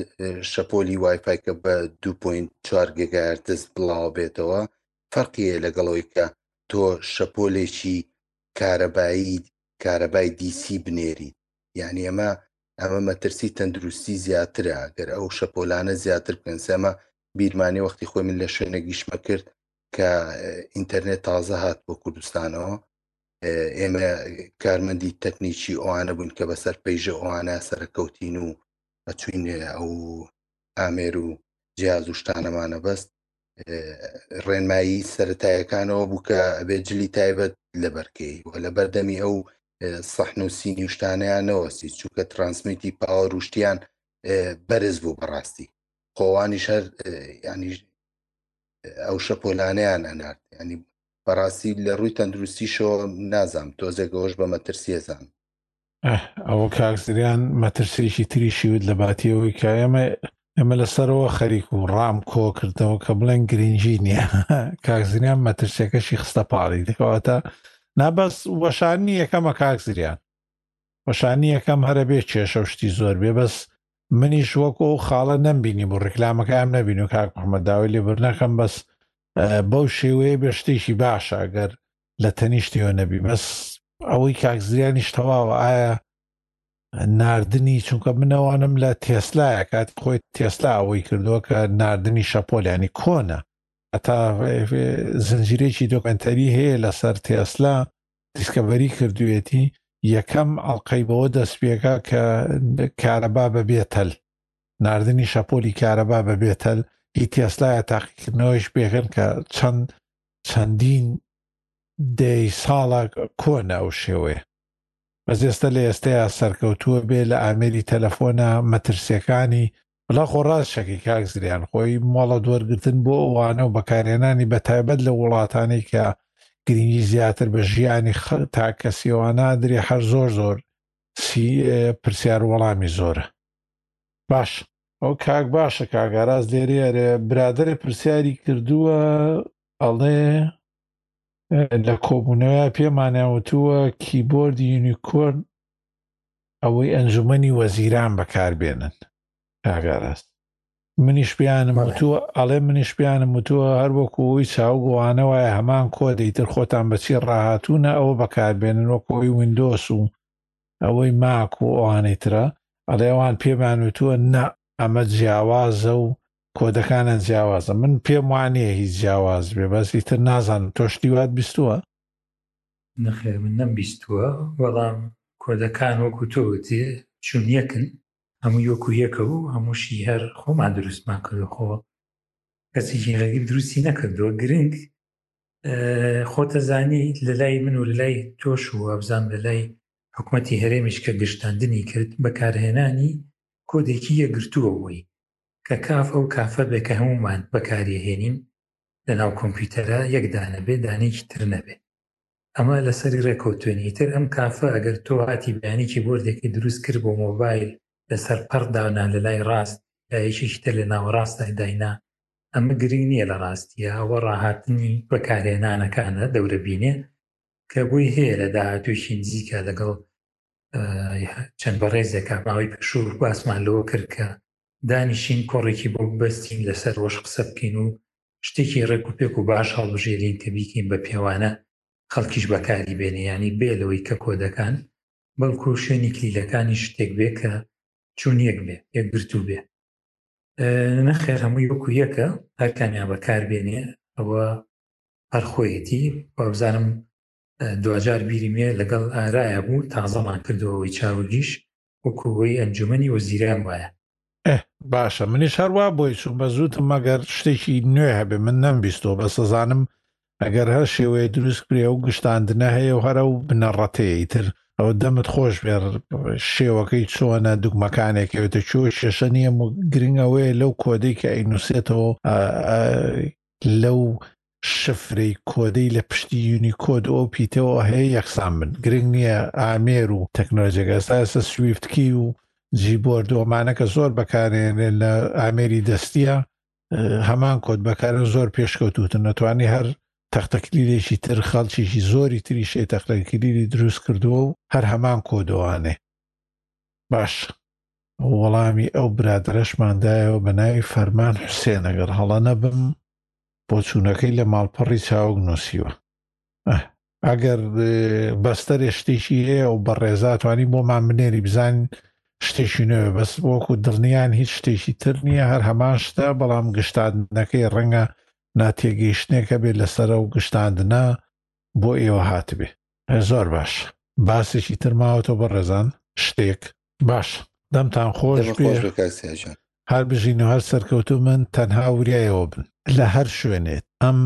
شەپۆلی وایفای کە بە 2.4 گگایەر دەست بڵاوە بێتەوە فەرقیە لەگەڵەوەی کە تۆ شەپۆلێکی کارەبایی کارەبای دیسی بنێری یعنی ئەمە ئەمە مەترسی تەندروستی زیاترە گەر ئەو شەپۆلانە زیاتر بکەن سەمە بیرمانی وەختی خۆی من لە شوێنە گیشمە کرد کە ئینتەرنێت تازە هات بۆ کوردستانەوە ئێمە کارمەندی تەکنیکی ئەوانە بوون کە بەسەر پەیژە ئەوانە سەرکەوتین و ئەچوین ئەو ئامێر و جیاز و شتانەمانە بەست ڕێنمایی سەتایەکانەوە بوو کە ئەبێ جلی تایبەت لە بەرکەی و لە بەردەمی ئەو سەحن و سینی و شتانیان نەوەسی چووکە ترانسمیتی پاوە روشتیان بەرز بوو بەڕاستی خۆوانیش هەر ینی ئەو شەپۆلانیان ئەنارد ینی بەڕاستی لە ڕووی تەندروستیشەوە نازام تۆزێکەوەش بە مەترسیێزان ئەوە کاکزریان مەترسێکی تری شیوت لە باتیەوەی کە ئێمە ئێمە لەسەرەوە خەریک و ڕام کۆکردنەوە کە بڵێن گرنگی نییە کاکزریان مەترسیەکەشی خستە پاڵی دەکەواتە نابەس وەشانی یەکەمە کاکزریان وەشانی یەکەم هەرە بێ کێشە شتی زۆر بێ بەس منیش وەک ئەو خاڵە نەمبینی بوو ڕیکلامەکەیان نەبین و کاک محمد داوای لێبرنەکەم بەس بەو شێوەیە بێ شتێکی باشە ئەگەر لە تەنیشتەوە نەبی بەس ئەوەی کاکزیانیش تەواوە ئایا ناردنی چونکە منەوانم لە تێسلایە کات خۆی تێسلا ئەوەی کردووە کە ناردنی شەپۆلیانی کۆنە ئەتا زنجیرێکی دۆکەنتەری هەیە لەسەر تێسلا دیسکەڤەری کردویەتی یەکەم ئەڵقەی بەوە دەستپێکا کە کارەبا بە بێ تەل ناردنی شەپۆلی کارەبا بە بێ تەل هی تێسلایە تاقیکردنەوەیش پێکەن کە چەند چەندین دەی ساڵە کۆنە ئەو شێوەیە بەزێستە لە ئێستەیە سەرکەوتووە بێ لە ئامێری تەلەفۆنە مەترسیەکانی وەلا خۆ ڕاست شەکی کاک زریان خۆی مۆڵەت وەرگتن بۆ ئەوانە و بەکارێنانی بەتایبەت لە وڵاتانی کە گرنگی زیاتر بە ژیانی تا کەسیەوە نادرێ هەر زۆر زۆر پرسیار وەڵامی زۆرە باش ئەو کاک باشە کاگاراز لێرێرێ برادرە پرسیاری کردووە ئەڵێ لە کۆبوونەوە پێمانیان وتووە کیبۆرد یونیکۆرن ئەوەی ئەنجومەنی وەزیران بەکاربێنن کاگاراست منیش بیانم وتووە ئەڵێ منیش بیانم وتووە هەر وەکوی چاوگووانە وایە هەمان کۆدەی تر خۆتان بەچی ڕاهاتوونە ئەوە بەکاربێنن وەکوی وینندۆس و ئەوەی ماک و ئەوانەی ترە ئەڵێوان پێمان وتووە نا ئەمە جیاوازە و کۆدەکانە جیاوازە من پێم وانەیە هیچ جیاواز بێ بەسی تر نازانم تۆشتیوات بیستووە نەخێر من نەم بیستووە بەڵام کوردەکان وەکو تۆ وتی چون یەکن هەمووی وەکو یەکە و هەمووشی هەر خۆمان دروستمان کردو خۆ کەسێکی غەریب دروستی نەکردووە گرنگ خۆتە زانی لە لای من و لە لای تۆش و ئەبزان لە لای حکوومەتی هەرێمیش کە گشتاندنی کرد بەکارهێنانی کۆدێکی یەکگرتووەوەی کە کاف ئەو کافە بێ کە هەمومان بەکاریهێنین لە ناو کۆمپیوتەرا یەک دانە بێ دانەیەکی تر نەبێ ئەمە لەسەری ڕێکەوتوێنی ئیتر ئەم کافە ئەگەر تۆ هاتی بەیانێکی بۆردێکی دروست کرد بۆ مۆبایل لەسەر پەڕ دانا لە لای ڕاست یا یەکێکی تر لە ناوەڕاستدا داینا ئەمە گرنگ نییە لە ڕاستیە ئەوە ڕاهاتنی بەکارهێنانەکانە دەورە بینێ کە بۆی هەیە لە داهاتوێکی نزیکە لەگەڵ چەند بەڕێزێکە ماوەی پێشوو باسمان لەوە کرد کە دانیشین کۆڕێکی بۆ ببەستین لەسەر ڕۆژ قسە بکەین و شتێکی ڕێک و پێک و باش هەڵبژێرین کە بیکەین بە پێوانە خەڵکیش بەکاری بێنێ یانی بێ لەوەی کە کۆدەکان بەڵکو شوێنی کلیلەکانی شتێک بێ کە چون یەک بێ یەکگرتوو بێ نەخێر هەمووی وەکو یەکە هەرکامیان بەکار بێنێ ئەوە هەرخۆیەتی بابزانم دواجار بیریم یە لەگەڵ ئارایا بوو تازەمان کردوە وەی چاوگیش وەکو وەی ئەنجومەنی وەزیران وایە. ئه باشە منیش هەر وا بۆی چوم بەس وتم مەگەر شتێکی نوێ هەبێ من نەمبیستوە بەس ئەزانم ئەگەر هەر شێوەیە دروست کری ئەو گشتاندنە هەیە و هەر ئەو بنەڕەتەیە ئیتر ئەوە دەمت خۆش بێ شێوەکەی چۆنە دوگمەکانێک ئەوێتە چۆ شێشە نییە و گرنگ ئەوەیە لەو کۆدەی کە ئەینوسێتەوە لەو شفرەی کۆدەی لە پشتی یونیکۆد و ئەو پیتەوە هەیە یەکسان بن گرنگ نییە ئامێر و تەکنۆلۆژیەکە ئێستا ئێستا سویفتکی و جیبۆرد و ئەمانەکە زۆر بەکارێنێن لە ئامێری دەستیە هەمان کۆت بەکارن زۆر پێشکەوتوتن نەتوانی هەر تەختەکلیلێکی تر خەڵکیی زۆری تری شێ تەختەکلیلی دروست کردووە و هەر هەمان کۆدۆوانێ باش وەڵامی ئەو برادەرەشمان دایەوە بە ناوی فەرمان حوسێن ئەگەر هەڵە نەبم بۆچوونەکەی لە ماڵپەڕی چاوگ نووسیوە ئەه ئەگەر بەستەرێ شتێکی هەیە و بە ڕێزاتوانی بۆمان بنێری بزانین شتێکی نوێ بەس وەکو دڵنیان هیچ شتێکی تر نییە هەر هەمان شتە بەڵام گشتاندنەکەی ڕەنگە ناتێگەیشتنێکە بێت لەسرە و گشتاندنە بۆ ئێوە هاتبێ. زۆر باش باسێکی تر ماوەتەوە بەڕێزان شتێک؟ باشە دەمتان خۆش بێ هەر بژین و هەر سەرکەوتو من تەنها وریایەوە بن لە هەر شوێنێت ئەم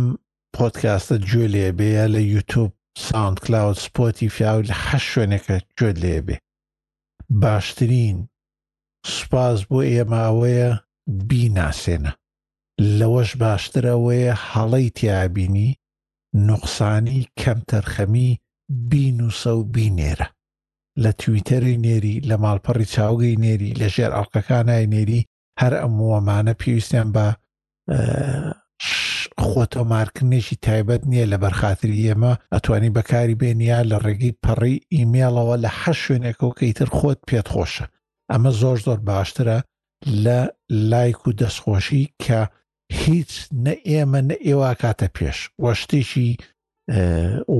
پۆتکاستە گوێ لێ بێ یا لە یوتوب ساوند کلااود سپۆتی فیاول حە شوێنەکە گوێت لێ بێ باشترین سوپاس بۆ ئێمە ئەوەیە بیناسێنە لەوەش باشتر ئەوەیە هەڵەی تیابینی نوقسانی کەمتەرخەمی بینوسە و بینێرە لە تویتەرەی نێری لە ماڵپەڕی چاوگەی نێری لە ژێر ئەڵلقەکانای نێری هەر ئەم وەمانە پێویستیان بە خۆتۆمارکردنێکی تایبەت نییە لە بەرخاتری ئێمە ئەتوانی بەکاری بێنیا لە ڕێگەی پەڕی ئیمێڵەوە لە هە شوێنێکەوە کە ئیتر خۆت پێت خۆشە ئەمە زۆر زۆر باشترە لە لایک و دەستخۆشی کە هیچ نە ئێمە نە ئێواکاتە پێش وە شتێکی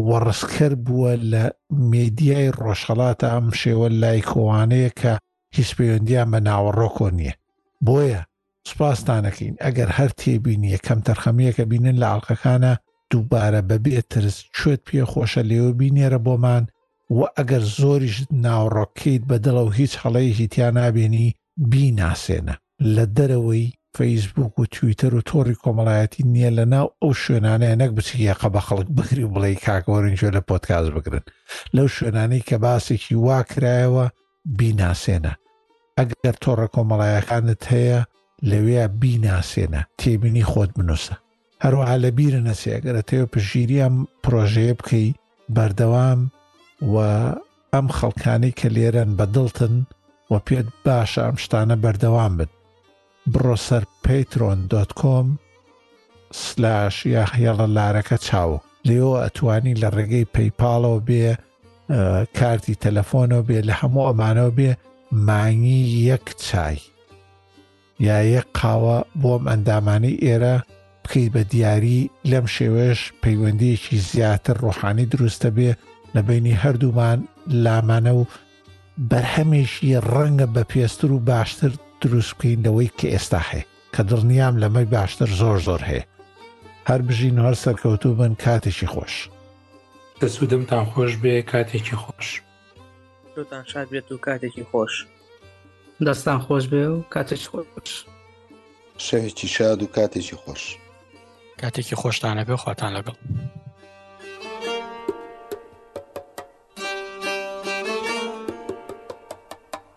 وەڕسکەر بووە لە مێدیای ڕۆژهڵاتە ئەم شێوە لایکۆوانەیە کە هیچ پەیوەندیان بە ناوەڕۆکۆ نییە بۆیە سپاستانەکەین ئەگەر هەر تێبینیە کەم تەرخەمیەکە بینن لە ئاڵلقەکانە دووبارە بەبێ ترس کوێت پێ خۆشە لێوە بینێرە بۆمان و ئەگەر زۆریش ناوڕۆکەیت بە دڵە و هیچ هەڵەیەکی تیا نابێنی بیناسێنە لە دەرەوەی فەیسبووک و تویتەر و تۆڕی کۆمەڵایەتی نییە لە ناو ئەو شوێنانەیە نەک بچی یەقە بە خەڵک بگری و بڵێ کاکەوەرن گوێ لە پۆتکاز بگرن لەو شوێنانەی کە باسێکی وا کرایەوە بیناسێنە ئەگەر تۆڕە کۆمەڵایەکانت هەیە لەوێ بیناسێنە تێبینی خۆت بنووسە هەروەها لەبیرە نەچێ گەر ئەتەوێ پشگیری ئەم پرۆژەیە بکەی بەردەوام و ئەم خەڵکانەی کە لێرەن بە دڵتن و پێت باشە ئەم شتانە بەردەوام بن بڕۆ سەر پەیترۆن دۆت کۆم سلاش یا هێڵە لارەکە چاوە لێۆ ئەتوانی لە ڕێگەی پەیپاڵەوە بێ کارتی تەلەفۆنەوە بێ لە هەموو ئەمانەوە بێ مانگی یەک چای یا یەک قاوە بۆ ئەم ئەندامانەی ئێرە بکەی بە دیاری لەم شێوەش پەیوەندیەکی زیاتر ڕۆحانی دروستە بێ لە بینی هەردوومان لامانە و بەرهەمێکی ڕەنگە بە پێستر و باشتر دروست بکەین لەوەی کە ئێستا هەیە کە دڵنیام لەمەی باشتر زۆر زۆر هەیە هەر بژین هەر سەرکەوتوو بن کاتێکی خۆش دەسوودەمتان خۆش بێ کاتێکی خۆش تان شاد بێت و کاتێکی خۆش دەستان خۆش بێ و کاتێک خۆش شەوێکی شاد و کاتێکی خۆش کاتێکی خۆشتانە بێ خواتان لەگەڵ